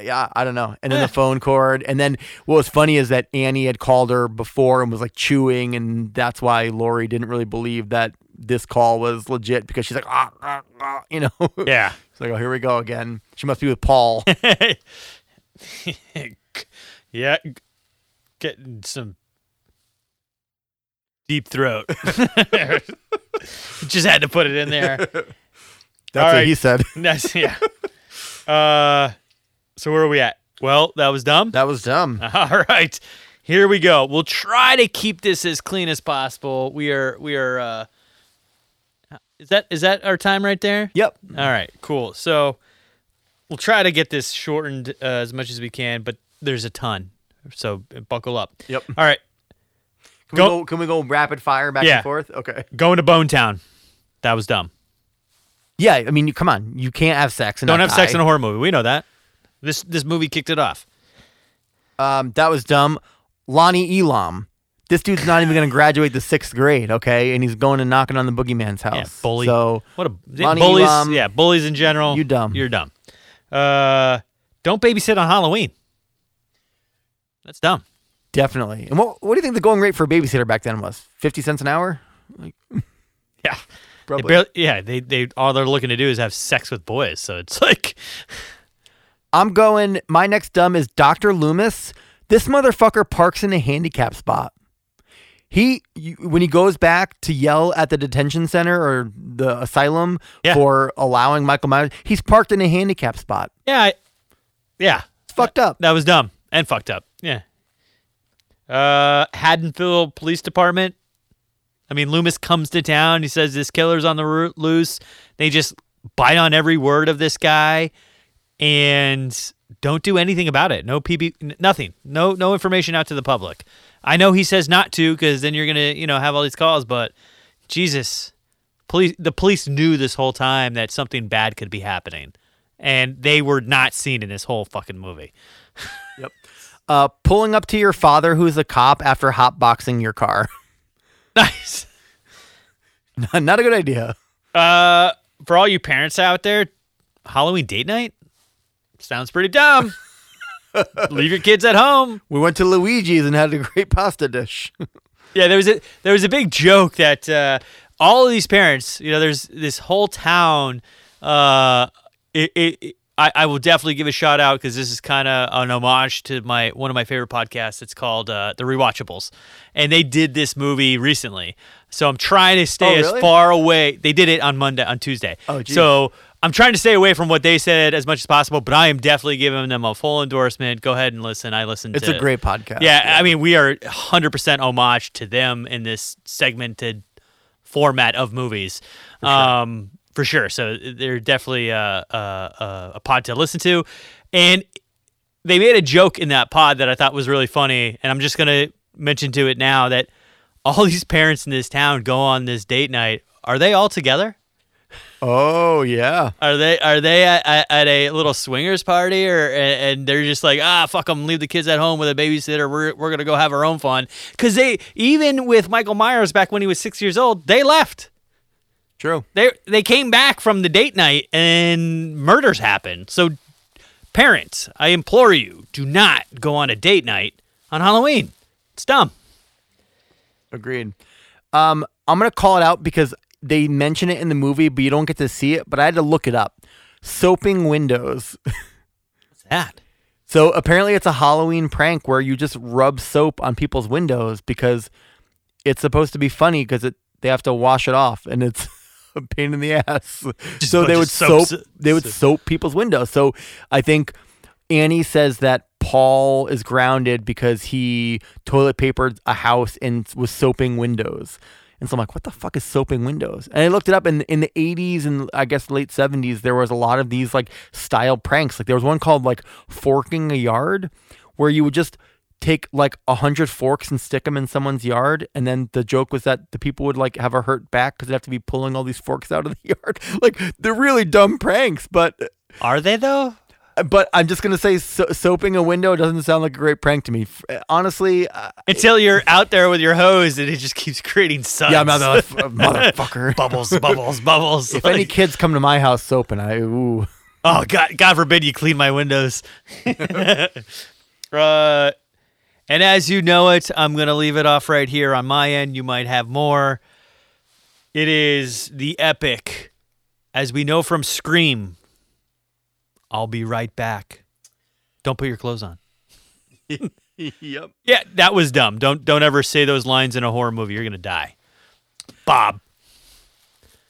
yeah, I don't know. And then the phone cord, and then what was funny is that Annie had called her before and was like chewing, and that's why Laurie didn't really believe that this call was legit because she's like ah, ah, ah, you know. Yeah. It's like, oh, here we go again. She must be with Paul. yeah. Getting some deep throat. Just had to put it in there. That's All what right. he said. That's yeah. Uh, so where are we at? Well, that was dumb. That was dumb. All right. Here we go. We'll try to keep this as clean as possible. We are we are uh Is that is that our time right there? Yep. All right, cool. So we'll try to get this shortened uh, as much as we can, but there's a ton. So buckle up. Yep. All right. Can Go- we go? Can we go rapid fire back Yeah. and forth? Okay. Going to Bone Town. That was dumb. Yeah, I mean, you, come on, you can't have sex and Don't not have sex die. in a horror movie. We know that. This this movie kicked it off. Um, that was dumb. Lonnie Elam. This dude's not even going to graduate the sixth grade, okay? And he's going and knocking on the boogeyman's house. Yeah, bully. So What a Lonnie bullies. Elam, yeah, bullies in general. you dumb. You're dumb. Uh, don't babysit on Halloween. That's dumb. definitely. And what what do you think the going rate for a babysitter back then was? Fifty cents an hour? Like, yeah. Probably. barely, yeah, they they all they're looking to do is have sex with boys. So it's like I'm going. My next dumb is Dr. Loomis. This motherfucker parks in a handicap spot. He you, when he goes back to yell at the detention center or the asylum Yeah. for allowing Michael Myers, he's parked in a handicap spot. yeah, I, yeah, It's fucked up. that was dumb and fucked up. Yeah. Uh, Haddonfield Police Department. I mean, Loomis comes to town. He says this killer's on the loose. They just bite on every word of this guy and don't do anything about it. No PB, nothing. No, no information out to the public. I know he says not to because then you're gonna, you know, have all these calls. But Jesus, police, the police knew this whole time that something bad could be happening, and they were not seen in this whole fucking movie. Yep. Uh, pulling up to your father who's a cop after hotboxing your car. Nice. Not a good idea. Uh, for all you parents out there, Halloween date night sounds pretty dumb. Leave your kids at home. We went to Luigi's and had a great pasta dish. Yeah, there was a there was a big joke that uh, all of these parents, you know, there's this whole town. Uh, it, it, it- I, I will definitely give a shout out because this is kind of an homage to my one of my favorite podcasts. It's called uh, The Rewatchables, and they did this movie recently. So I'm trying to stay Oh, as far away. They did it on Monday, on Tuesday. Oh, geez. so I'm trying to stay away from what they said as much as possible. But I am definitely giving them a full endorsement. Go ahead and listen. I listened. It's to a great podcast. yeah, I mean, we are 100% homage to them in this segmented format of movies. Sure. Um, for sure. So they're definitely a, a, a, a pod to listen to. And they made a joke in that pod that I thought was really funny. And I'm just going to mention to it now that all these parents in this town go on this date night. Are they all together? Oh yeah. Are they are they at, at, at a little swingers party or and they're just like ah fuck them leave the kids at home with a babysitter we're we're gonna go have our own fun because they even with Michael Myers back when he was six years old they left True. they they came back from the date night and murders happened so parents I implore you do not go on a date night on Halloween it's dumb Agreed. Um, I'm gonna call it out because they mention it in the movie, but you don't get to see it. But I had to look it up. Soaping windows. what's that So apparently, it's a Halloween prank where you just rub soap on people's windows because it's supposed to be funny because it they have to wash it off and it's a pain in the ass. so they would soap- soap they would soap people's windows. So I think Annie says that Paul is grounded because he toilet papered a house and was soaping windows. And so I'm like, what the fuck is soaping windows? And I looked it up in in the 80s and I guess late 70s. There was a lot of these like style pranks. Like there was one called like forking a yard, where you would just take like a hundred forks and stick them in someone's yard, and then the joke was that the people would like have a hurt back because they have to be pulling all these forks out of the yard. like they're really dumb pranks, but are they though but I'm just gonna say so- soaping a window doesn't sound like a great prank to me. Honestly, uh, until you're out there with your hose and it just keeps creating suds yeah, I'm not a f- motherfucker. bubbles, bubbles, bubbles. If Like- any kids come to my house soaping, I ooh. oh God, God forbid you clean my windows. uh, and as you know it, I'm gonna leave it off right here on my end. You might have more. It is the epic, as we know from Scream. I'll be right back. Don't put your clothes on. Yep. Yeah, that was dumb. Don't don't ever say those lines in a horror movie. You're gonna die. Bob.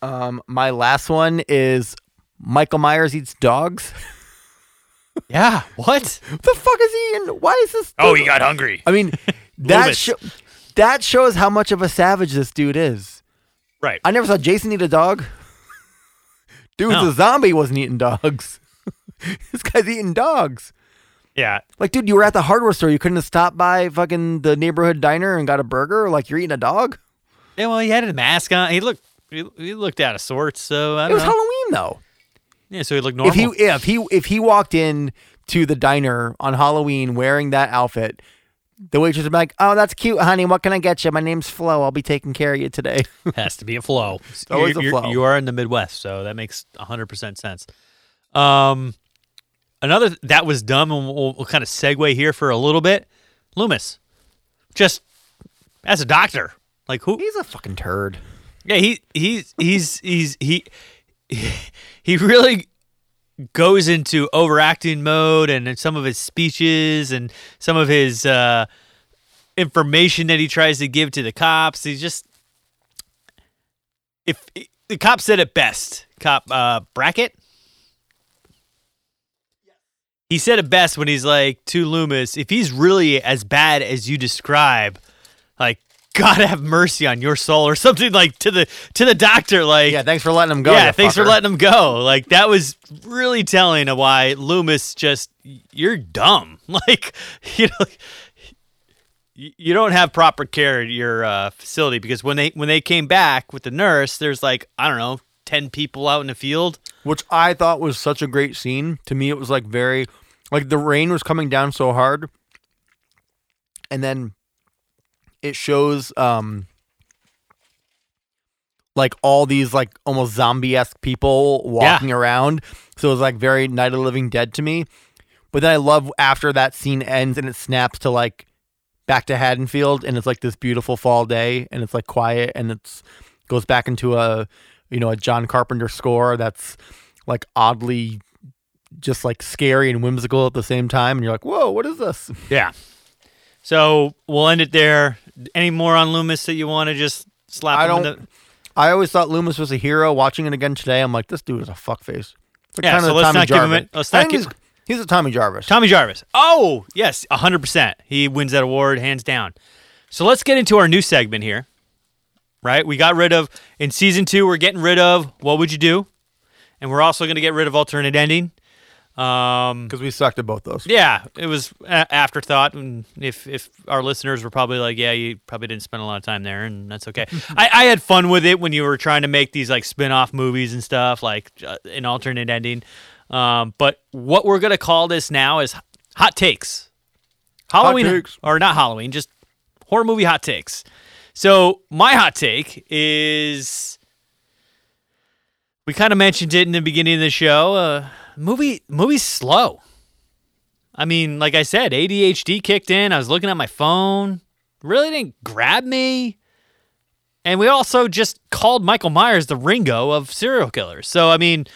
Um, my last one is Michael Myers eats dogs. Yeah. What? What the fuck is he in? Why is this? Oh, he got hungry. I mean, that Loomis. sho- that shows how much of a savage this dude is. Right. I never saw Jason eat a dog. Dude, No. a zombie. Wasn't eating dogs. this guy's eating dogs. Yeah. Like, dude, you were at the hardware store. You couldn't have stopped by fucking the neighborhood diner and got a burger. Like, you're eating a dog. Yeah. Well, he had a mask on. He looked. He, he looked out of sorts. So I It don't was know. Halloween though. Yeah. So he looked normal. If he if he if he walked in to the diner on Halloween wearing that outfit, the waitress would be like, "Oh, that's cute, honey. What can I get you? My name's Flo. I'll be taking care of you today." has to be a flow. always You're- a you're- You are in the Midwest, so that makes 100% sense. Um, another that was dumb, and we'll, we'll kind of segue here for a little bit. Loomis, just as a doctor, like who? He's a fucking turd. Yeah, he he's he's he's he he really goes into overacting mode and some of his speeches and some of his uh information that he tries to give to the cops. He's just if the cop said it best. Cop uh Brackett he said it best when he's like to Loomis, if he's really as bad as you describe, like God have mercy on your soul or something like to the to the doctor like Yeah, thanks for letting him go. yeah, thanks for letting him go. Like that was really telling of why Loomis just you're dumb. Like you know you you don't have proper care at your uh, facility because when they when they came back with the nurse, there's like I don't know ten people out in the field. which I thought was such a great scene. To me, it was like very, like the rain was coming down so hard, and then it shows, um, like all these like almost zombie esque people walking around. So it was like very Night of the Living Dead to me. But then I love after that scene ends and it snaps to like back to Haddonfield and it's like this beautiful fall day and it's like quiet and it's goes back into a you know a John Carpenter score that's like oddly just like scary and whimsical at the same time and you're like whoa what is this Yeah. So we'll end it there. Any more on Loomis that you want to just slap? I don't- the- I always thought Loomis was a hero watching it again today I'm like this dude is a fuckface like Yeah, kinda so the let's Tommy not give him Jarvis. it- let's not give- he's, he's a Tommy Jarvis Tommy Jarvis. Oh, yes, 100%. He wins that award hands down. So let's get into our new segment here. Right? We got rid of, in season two, we're getting rid of What Would You Do? And we're also going to get rid of Alternate Ending. Um, because we sucked at both those yeah, it was a- afterthought. And if, if our listeners were probably like, yeah, you probably didn't spend a lot of time there, and that's okay. I, I had fun with it when you were trying to make these like spin off movies and stuff, like uh, an alternate ending. Um, but what we're going to call this now is Hot Takes. Halloween, takes. or not Halloween, just horror movie hot takes. So my hot take is we kind of mentioned it in the beginning of the show. Uh, movie movie's slow. I mean, like I said, ADHD kicked in. I was looking at my phone. Really didn't grab me. And we also just called Michael Myers the Ringo of serial killers. So I mean,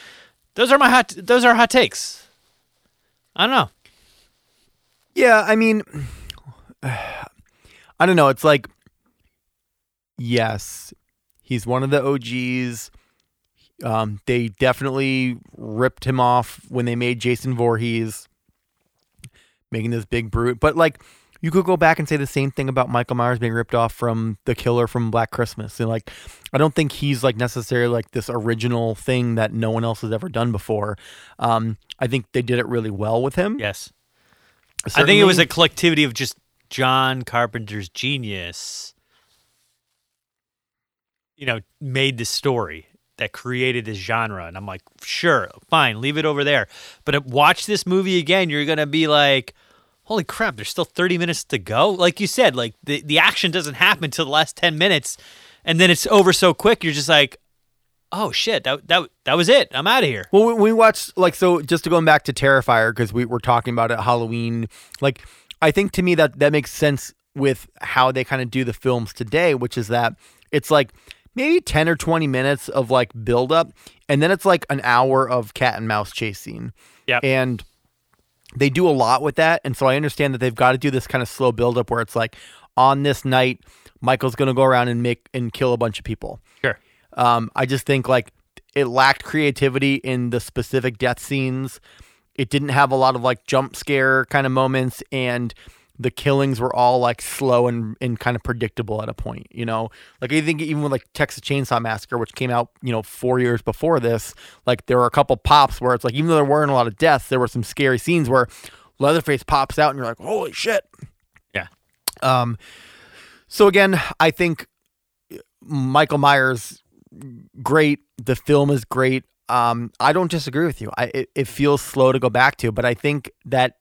those are my hot those are hot takes. I don't know. Yeah, I mean, I don't know. It's like, yes, he's one of the OGs. Um, they definitely ripped him off when they made Jason Voorhees, making this big brute. But like, you could go back and say the same thing about Michael Myers being ripped off from the killer from Black Christmas. And like, I don't think he's like necessarily like this original thing that no one else has ever done before. Um, I think they did it really well with him. Yes. I think it was a collectivity of just John Carpenter's genius, you know, made this story that created this genre. And I'm like, sure, fine, leave it over there. But watch this movie again, you're to be like, holy crap, there's still 30 minutes to go. Like you said, like the, the action doesn't happen until the last 10 minutes. And then it's over so quick, you're just like, oh shit, that, that, that was it. I'm out of here. Well, we, we watched like so. Just to going back to Terrifier because we were talking about it Halloween. Like, I think to me that that makes sense with how they kind of do the films today, which is that it's like maybe ten or twenty minutes of like build up, and then it's like an hour of cat and mouse chase scene. Yep. and they do a lot with that, and so I understand that they've got to do this kind of slow build up where it's like on this night, Michael's going to go around and make and kill a bunch of people. Sure. Um, I just think like it lacked creativity in the specific death scenes, it didn't have a lot of like jump scare kind of moments and the killings were all like slow and, and kind of predictable at a point, you know. Like I think even with like Texas Chainsaw Massacre, which came out, you know, four years before this, like there were a couple pops where it's like even though there weren't a lot of deaths, there were some scary scenes where Leatherface pops out and you're like, holy shit. Yeah. Um. So again, I think Michael Myers, great. The film is great. Um, I don't disagree with you. I it, it feels slow to go back to, but I think that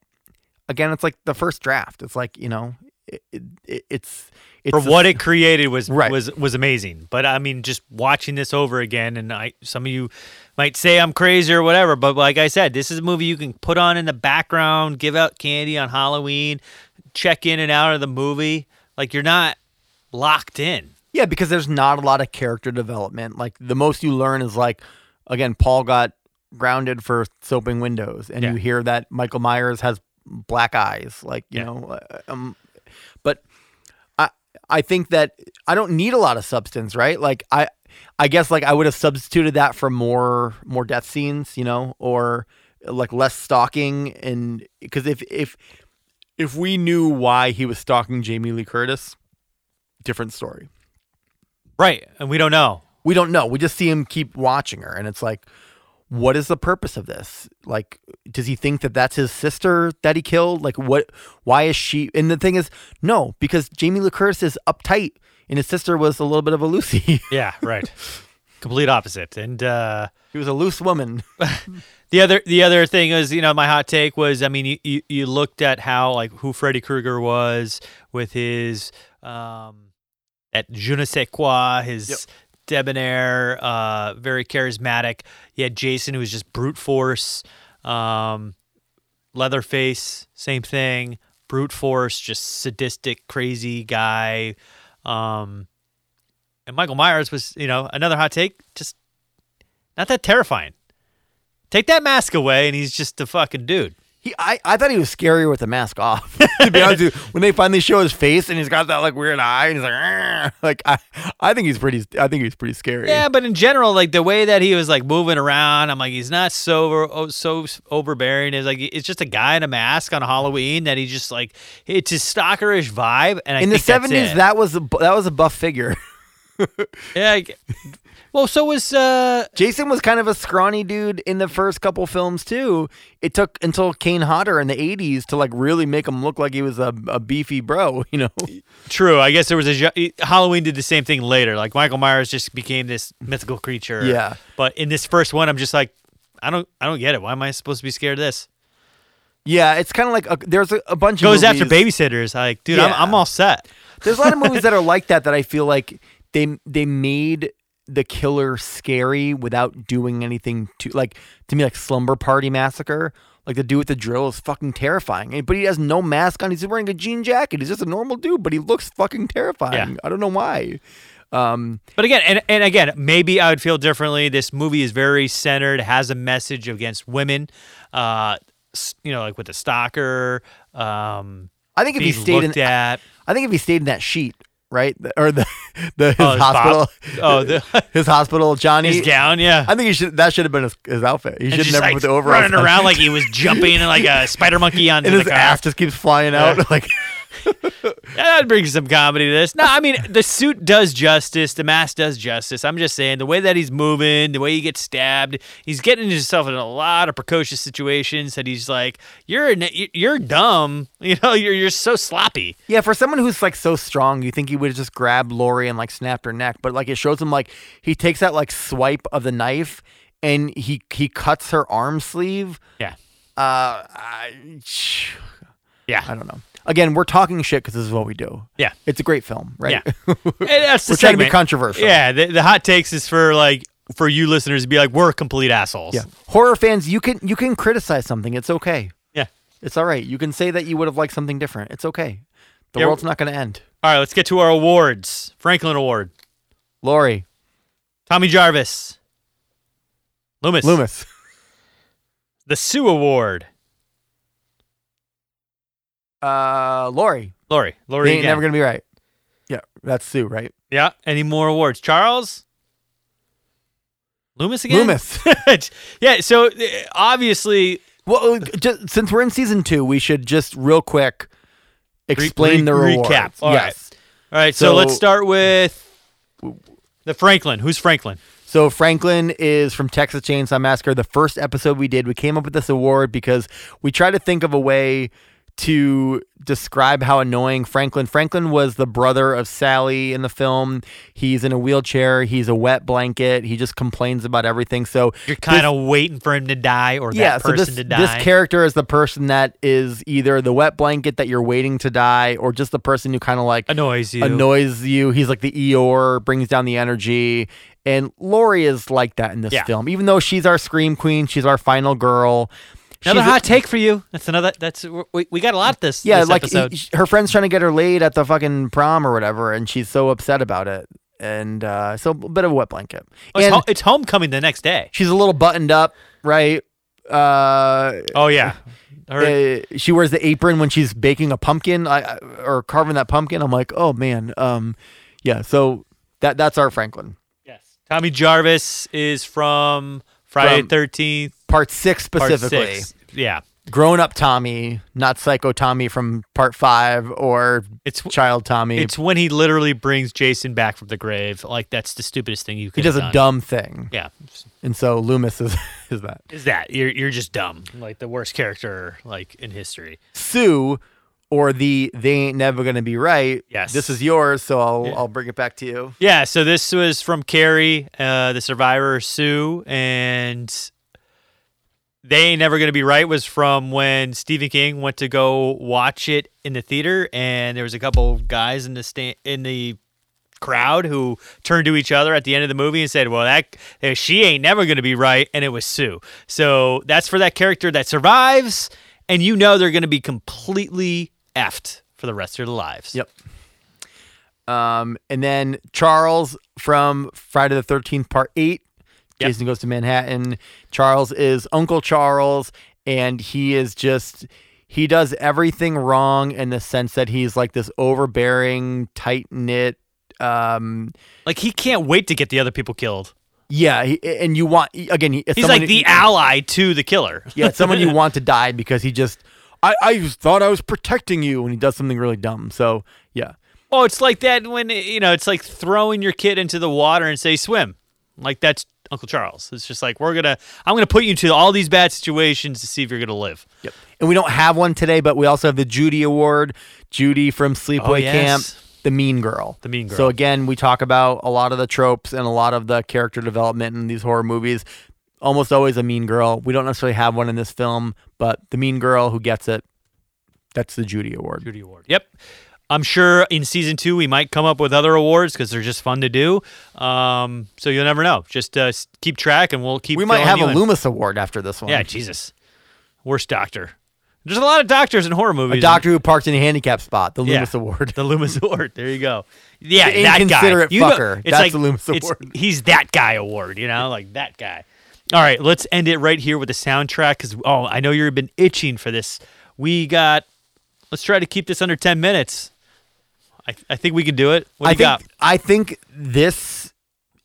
again, it's like the first draft. It's like you know, it, it, it's it's for what it created was Right. was was amazing. But I mean, just watching this over again, and I some of you might say I'm crazy or whatever, but like I said, this is a movie you can put on in the background, give out candy on Halloween, check in and out of the movie. Like you're not locked in. Yeah, because there's not a lot of character development. Like the most you learn is like, again, Paul got grounded for soaping windows, and Yeah. you hear that Michael Myers has black eyes. Like you Yeah. know, uh, um, but I I think that I don't need a lot of substance, right? Like I I guess like I would have substituted that for more more death scenes, you know, or like less stalking, and because if if if we knew why he was stalking Jamie Lee Curtis, different story Right. And we don't know. we don't know. We just see him keep watching her, and it's like, what is the purpose of this? Like, does he think that that's his sister that he killed? Like, what? Why is she? And the thing is, no, because Jamie Lee Curtis is uptight, and his sister was a little bit of a Lucy. Yeah, right. Complete opposite. And uh she was a loose woman. The other the other thing is, you know, my hot take was, I mean, you, you, you looked at how like who Freddy Krueger was with his um at je ne sais quoi, his Yep. Debonair, uh, very charismatic. You had Jason who was just brute force, um, Leatherface, same thing, brute force, just sadistic, crazy guy. Um, and Michael Myers was, you know, another hot take, just not that terrifying. Take that mask away, and he's just a fucking dude. He, I, I thought he was scarier with the mask off. to be honest with you, when they finally show his face and he's got that like weird eye and he's like, "Argh," like I, I think he's pretty. I think he's pretty scary. Yeah, but in general, like the way that he was like moving around, I'm like, he's not so oh, so overbearing. It's like it's just a guy in a mask on Halloween that he just like it's his stalkerish vibe. And I In the think that's seventies, it. that was a that was a buff figure. yeah. I g- well, so was uh Jason was kind of a scrawny dude in the first couple films too. It took until Kane Hodder in the '80s to like really make him look like he was a, a beefy bro. You know? true. I guess there was a Halloween did the same thing later. Like Michael Myers just became this mythical creature. Yeah. But in this first one, I'm just like, I don't, I don't get it. Why am I supposed to be scared of this? Yeah, it's kind of like a, there's a, a bunch Goes of goes after babysitters. Like, dude, Yeah. I'm, I'm all set. There's a lot of movies that are like that that I feel like they they made the killer scary without doing anything to like to me like Slumber Party Massacre. Like the dude with the drill is fucking terrifying, but he has no mask on. He's wearing a jean jacket. He's just a normal dude, but he looks fucking terrifying. Yeah. I don't know why. Um, But again, and, and again, maybe I would feel differently. This movie is very centered, has a message against women. Uh, you know, like with the stalker. Um, I think if he stayed in, looked at. I think if he stayed in that sheet, right, The- or the the oh, his Oh, hospital, oh, the, his hospital Johnny. his gown, yeah. I think he should. That should have been his, his outfit. He should never like put the overalls running around like he was jumping like a spider monkey on and the his ass just keeps flying out. Yeah. Like That brings some comedy to this. No, I mean the suit does justice. The mask does justice. I'm just saying the way that he's moving, the way he gets stabbed, he's getting himself in a lot of precocious situations. That he's like, "You're an, you're dumb. You know, you're you're so sloppy." Yeah, for someone who's like so strong, you think he would have just grabbed Laurie and like snapped her neck, but like it shows him like he takes that like swipe of the knife and he he cuts her arm sleeve. Yeah, Uh, I, yeah, I don't know. Again, we're talking shit because this is what we do. yeah. It's a great film, right? Yeah. And that's the We're trying to be segment. controversial. Yeah, the, the hot takes is for like for you listeners to be like, we're complete assholes. yeah. Horror fans, you can you can criticize something. It's okay. yeah. It's all right. You can say that you would have liked something different. It's okay. The Yeah. world's not going to end. All right, let's get to our awards. Franklin Award, Laurie, Tommy Jarvis, Loomis, Loomis, the Sue Award, uh, Laurie. Laurie, They Laurie ain't again. never going to be right. Yeah, that's Sue, right? Yeah. Any more awards? Charles? Loomis again? Loomis. yeah. So uh, obviously, Well, just, since we're in season two, we should just real quick explain re- the rewards. recap. All right. yes. All right, so, So- let's start with the Franklin. Who's Franklin? So Franklin is from Texas Chainsaw Massacre. The first episode we did, we came up with this award because we tried to think of a way to describe how annoying Franklin. Franklin was the brother of Sally in the film. He's in a wheelchair. He's a wet blanket. He just complains about everything. So You're kind of waiting for him to die or yeah, that so this to die. this character is the person that is either the wet blanket that you're waiting to die, or just the person who kind of like annoys you. annoys you. He's like the Eeyore, brings down the energy. And Laurie is like that in this Yeah. film. Even though she's our scream queen, she's our final girl. Another hot take for you. That's another. That's we, we got a lot of this. Yeah, this like episode. he- her friend's trying to get her laid at the fucking prom or whatever, and she's so upset about it. And uh, so a bit of a wet blanket. Oh, it's, ho- it's homecoming the next day. she's a little buttoned up, right? Uh, Oh yeah. Uh, she wears the apron when she's baking a pumpkin I- or carving that pumpkin. I'm like, oh man, um, yeah. So that that's our Franklin. yes. Tommy Jarvis is from Friday Thirteenth. Part six Part specifically. six. Yeah. Grown up Tommy, not Psycho Tommy from Part five or It's Child Tommy. it's when he literally brings Jason back from the grave. Like that's the stupidest thing you could. he does a dumb thing, Yeah. and so Loomis is is that. Is that you're you're just dumb? Like the worst character like in history. Sue or the they ain't never gonna be right. Yes. This is yours, so I'll Yeah. I'll bring it back to you. Yeah, so this was from Carrie, uh, the survivor Sue, and they ain't never gonna be right was from when Stephen King went to go watch it in the theater, and there was a couple guys in the sta- in the crowd who turned to each other at the end of the movie and said, "Well, that uh, she ain't never gonna be right," and it was Sue. So that's for that character that survives, and you know they're gonna be completely effed for the rest of their lives. Yep. Um, and then Charles from Friday the Thirteenth Part Eight. Yep. Jason goes to Manhattan. Charles is Uncle Charles, and he is just he does everything wrong in the sense that he's like this overbearing, tight knit. Um, Like he can't wait to get the other people killed. yeah, he, and you want again. He, He's like the ally to the killer. yeah, someone you want to die because he just. I, I thought I was protecting you when he does something really dumb. So yeah, Oh, it's like that when you know, it's like throwing your kid into the water and say swim. Like that's Uncle Charles. It's just like we're gonna, I'm gonna put you to all these bad situations to see if you're gonna live. Yep. And we don't have one today, but we also have the Judy Award. Judy from Sleepaway Oh, yes. Camp, the mean girl. The mean girl. So again, we talk about a lot of the tropes and a lot of the character development in these horror movies. Almost always a mean girl. We don't necessarily have one in this film, but the mean girl who gets it, that's the Judy Award. Judy Award. Yep. I'm sure in season two we might come up with other awards because they're just fun to do. Um, so you'll never know. Just uh, keep track, and we'll keep. We might have a in. Loomis Award after this one. Yeah, Jesus. Worst doctor. There's a lot of doctors in horror movies. a doctor who parked in a handicap spot, the Yeah. Award. The Loomis Award. There you go. Yeah, The that guy. inconsiderate You know- fucker. it's That's like, the Loomis Award. He's that guy award. You know, like that guy. All right, let's end it right here with the soundtrack because oh, I know you've been itching for this. We got. Let's try to keep this under ten minutes. I, I think we can do it. What do I you think got? I think this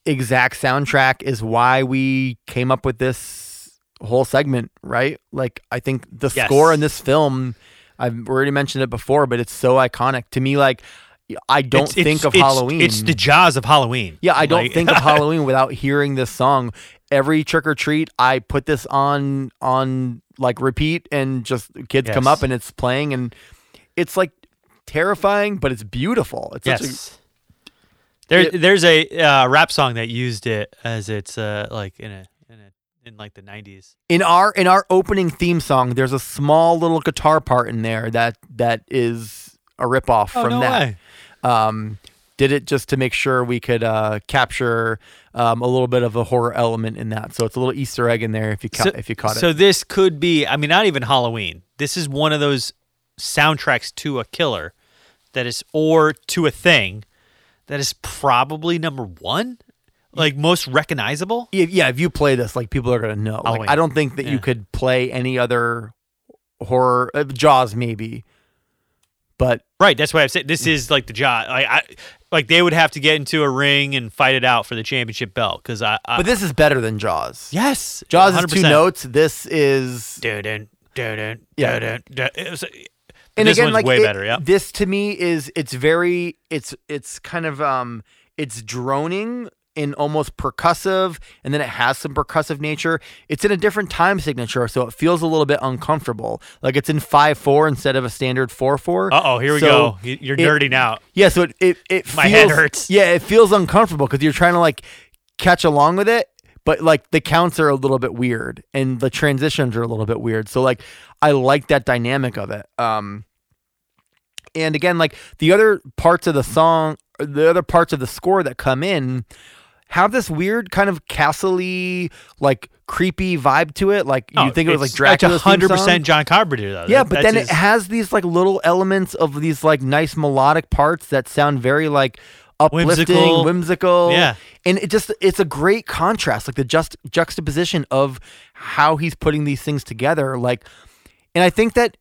exact soundtrack is why we came up with this whole segment, right? Like I think the Yes. score in this film, I've already mentioned it before, but it's so iconic to me. Like I don't It's- it's- think of it's- Halloween. It's the jaws of Halloween. yeah, I don't Like- think of Halloween without hearing this song. Every trick or treat, I put this on on like repeat, and just kids come up and it's playing, and it's like terrifying, but it's beautiful. It's such a, Yes. There, It- there's a uh, rap song that used it as its uh, like in a in a in like the '90s. in our in our opening theme song there's a small little guitar part in there that that is a ripoff Oh from no that um did it just to make sure we could uh capture um, a little bit of a horror element in that so it's a little easter egg in there if you ca- if you caught it. so this could be. I mean, not even Halloween. This is one of those soundtracks to a killer that is, or to a thing that is probably number one, like most recognizable. yeah, yeah if you play this like people are gonna know like Halloween. i don't think that Yeah. you could play any other horror uh, jaws maybe but Right. That's why I've said this is like the jaw. I, I like they would have to get into a ring and fight it out for the championship belt because I, I But this is better than Jaws. yes Jaws is two notes. This is Dun-dun, dun-dun, Yeah. dun-dun, dun. It was- and this again one's like way it- better. Yeah. This to me is it's very it's it's kind of um it's droning in almost percussive and then it has some percussive nature. It's in a different time signature, so it feels a little bit uncomfortable. Like it's in five four instead of a standard four four. Uh oh, here we So go. You- You're nerding out. Yeah, so it it, it My feels, head hurts. Yeah, it feels uncomfortable because you're trying to like catch along with it, but like the counts are a little bit weird and the transitions are a little bit weird. So like I like that dynamic of it. Um and again, like the other parts of the song, the other parts of the score that come in have this weird kind of castle-y, like creepy vibe to it. Like you Oh, think it was like it's hundred percent John Carpenter though. Yeah, That- but then his- it has these like little elements of these like nice melodic parts that sound very like uplifting, Whimsical. whimsical. Yeah. And it just it's a great contrast, like the just juxtaposition of how he's putting these things together. Like and I think that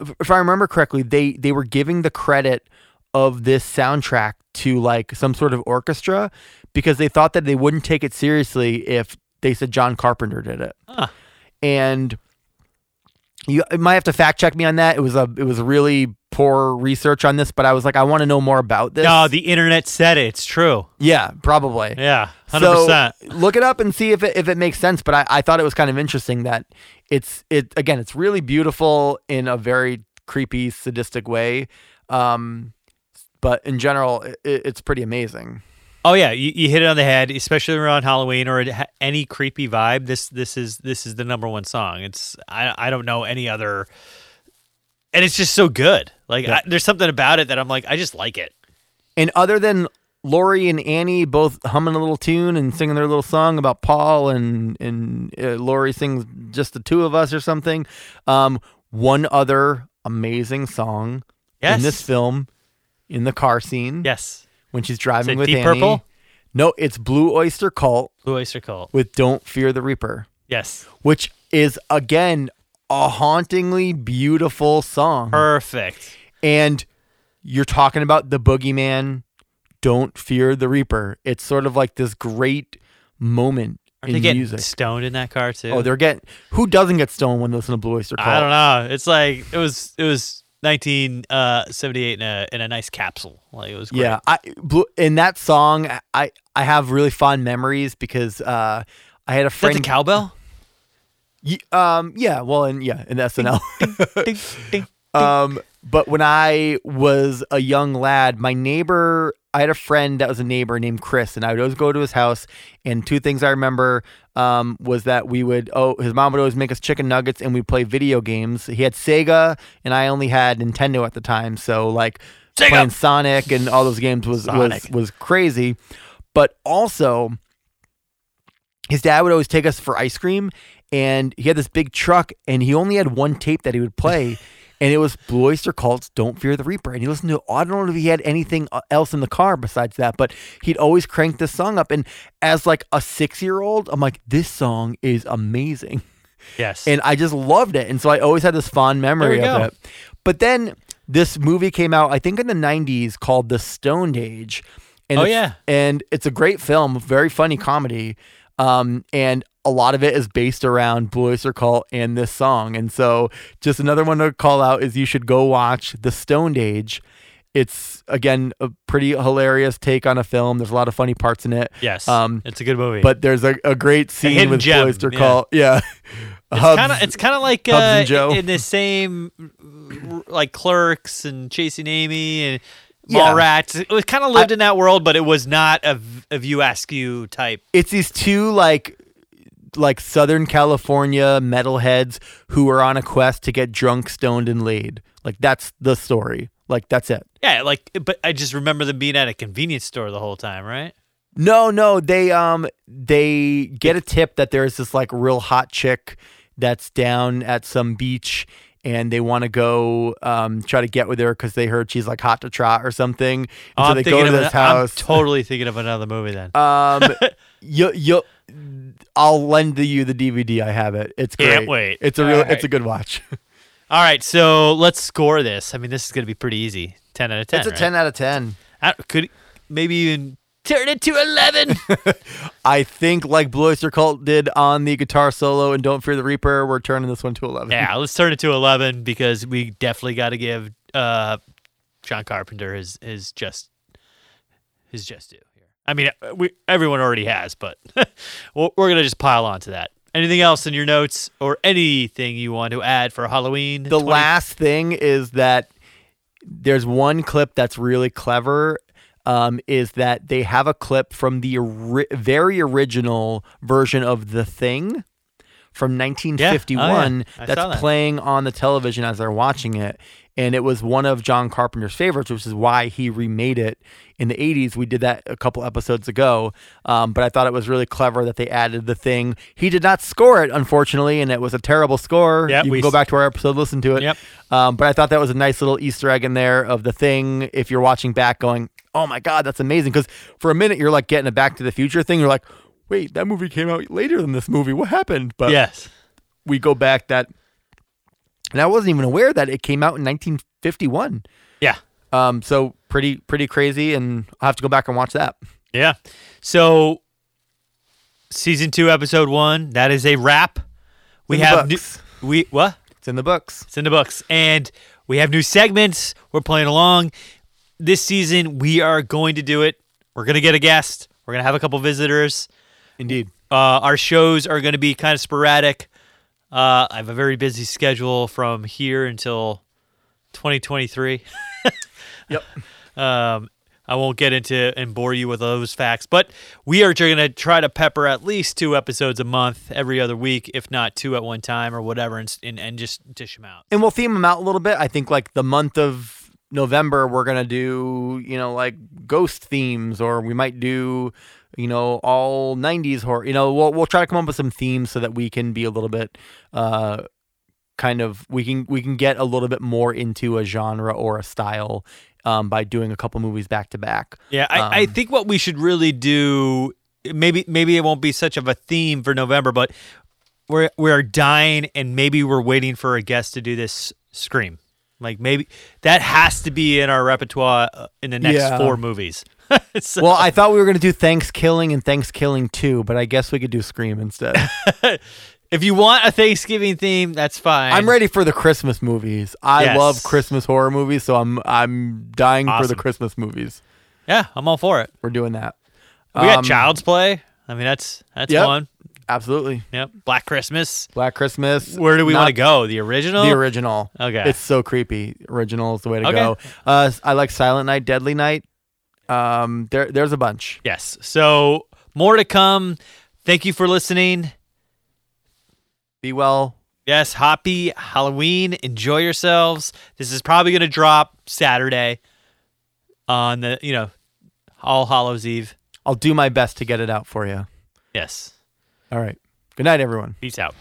if- I remember correctly, they they were giving the credit of this soundtrack to like some sort of orchestra because they thought that they wouldn't take it seriously if they said John Carpenter did it. Huh. And you might have to fact check me on that. It was a it was really poor research on this, but I was like, I want to know more about this. no, the internet said it. It's true. yeah, probably. Yeah, hundred So percent. look it up and see if it if it makes sense. But I, I thought it was kind of interesting that it's it again it's really beautiful in a very creepy sadistic way. Um, but in general, it, it's pretty amazing. Oh yeah, you, you hit it on the head, especially around Halloween or any creepy vibe. This this is this is the number one song. It's I I don't know any other, and it's just so good. Like Yeah. I, there's something about it that I'm like I just like it. And other than Laurie and Annie both humming a little tune and singing their little song about Paul and and uh, Laurie sings just the two of us or something. Um, one other amazing song Yes. in this film, in the car scene Yes, when she's driving it with Deep Annie. Purple? No, it's Blue Oyster Cult Blue Oyster Cult. with "Don't Fear the Reaper," Yes, which is again a hauntingly beautiful song. perfect. and you're talking about the boogeyman don't fear the reaper it's sort of like this great moment Are in they getting music stoned in that car too? oh they're getting who doesn't get stoned when they listen to blue oyster cult I don't know. It's like it was it was 1978 in a in a nice capsule. Like it was great. yeah i blue in that song i i have really fond memories because uh i had a Is that friend cowbell? Um yeah well and yeah in snl ding, ding. Um, but when I was a young lad, my neighbor, I had a friend that was a neighbor named Chris, and I would always go to his house. And two things I remember um, was that we would, oh, his mom would always make us chicken nuggets and we'd play video games. He had Sega, and I only had Nintendo at the time. So, like, Sega! playing Sonic and all those games was, was, was crazy. But also, his dad would always take us for ice cream and he had this big truck and he only had one tape that he would play and it was Blue Oyster Cult's Don't Fear the Reaper and he listened to I don't know if he had anything uh, else in the car besides that but he'd always crank this song up and as like a 6-year-old I'm like this song is amazing Yes. and I just loved it. And so I always had this fond memory of we it. But then this movie came out, I think in the 90s, called The Stoned Age. And Oh, it's- yeah. And it's a great film, very funny comedy. Um, and a lot of it is based around Oyster Cult and this song. And so just another one to call out is you should go watch The Stoned Age. It's again a pretty hilarious take on a film. There's a lot of funny parts in it. yes. Um, it's a good movie. but there's a, a great scene hidden with gem, Blue Oyster yeah. Cult. Yeah. it's kind of it's kind of like uh, in the same like Clerks and Chasing Amy and Yeah. Mallrats. It was kind of lived in that world, but it was not a, a View Askew type. it's these two like like Southern California metalheads who are on a quest to get drunk, stoned, and laid. Like that's the story. Like that's it. Yeah, like but I just remember them being at a convenience store the whole time, right? No, no, they um they get a tip that there's this like real hot chick that's down at some beach and they want to go um try to get with her because they heard she's like hot to trot or something. And Oh, so I'm they go to this an- I'm house. totally thinking of another movie then. um you you I'll lend you the DVD. I have it. It's great. Can't wait. It's a real. All It's a good watch. All right, so let's score this. I mean, this is going to be pretty easy. 10 out of 10. it's a right? ten out of ten. I- could maybe even turn it to 11. I think like Blue Oyster Cult did on the guitar solo and Don't Fear the Reaper, we're turning this one to 11. yeah, let's turn it to 11 because we definitely got to give uh, John Carpenter his his just his just due here. I mean, uh, we everyone already has, but we're we're gonna just pile on to that. Anything else in your notes or anything you want to add for Halloween? The 20 last thing is that there's one clip that's really clever. Um, is that they have a clip from the ori- very original version of The Thing from 1951 I saw that's that. playing on the television as they're watching it. And it was one of John Carpenter's favorites, which is why he remade it in the 80s. We did that a couple episodes ago. Um, but I thought it was really clever that they added the thing. He did not score it, unfortunately, and it was a terrible score. Yep, you we can go back to our episode, listen to it. Yep. Um, but I thought that was a nice little Easter egg in there of the thing. If you're watching back, going, "Oh my God, that's amazing!" Because for a minute you're like getting a Back to the Future thing. You're like, "Wait, that movie came out later than this movie. What happened?" But Yes. we go back that, and I wasn't even aware that it came out in 1951. Yeah. Um, so pretty pretty crazy, and I'll have to go back and watch that. Yeah. So season two, episode one, that is a wrap. We have new, we what? It's in the books. It's in the books. And we have new segments. We're playing along. This season, we are going to do it. We're going to get a guest. We're going to have a couple visitors. Indeed. Uh, our shows are going to be kind of sporadic. Uh, I have a very busy schedule from here until 2023. Yep. Um, I won't get into and bore you with those facts, but we are going to try to pepper at least two episodes a month every other week, if not two at one time or whatever, and, and, and just dish them out. and we'll theme them out a little bit. I think like the month of November, we're gonna do you know like ghost themes, or we might do you know all '90s horror. You know, we'll we'll try to come up with some themes so that we can be a little bit. uh kind of we can we can get a little bit more into a genre or a style um, by doing a couple movies back to back. Yeah, I, I Um, think what we should really do maybe maybe it won't be such of a theme for November, but we're we're dying and maybe we're waiting for a guest to do this scream. Like maybe that has to be in our repertoire uh, in the next Yeah. four movies. So- Well, I thought we were gonna do Thanksgiving and Thanksgiving too, but I guess we could do Scream instead. if you want a Thanksgiving theme, that's fine. I'm ready for the Christmas movies. I Yes. love Christmas horror movies, so I'm I'm dying for the Christmas movies. Yeah, I'm all for it. We're doing that. We got Um, Child's Play. I mean, that's that's Yep. one. Absolutely. Yep. Black Christmas. Black Christmas. Where do we want to go? The original. The original. Okay. It's so creepy. Original is the way to Okay. go. Uh, I like Silent Night, Deadly Night. Um, there there's a bunch. yes. So more to come. Thank you for listening. Be well. Yes, happy Halloween. Enjoy yourselves. This is probably going to drop Saturday on the, you know, All Hallows Eve. I'll do my best to get it out for you. Yes. All right. Good night, everyone. Peace out.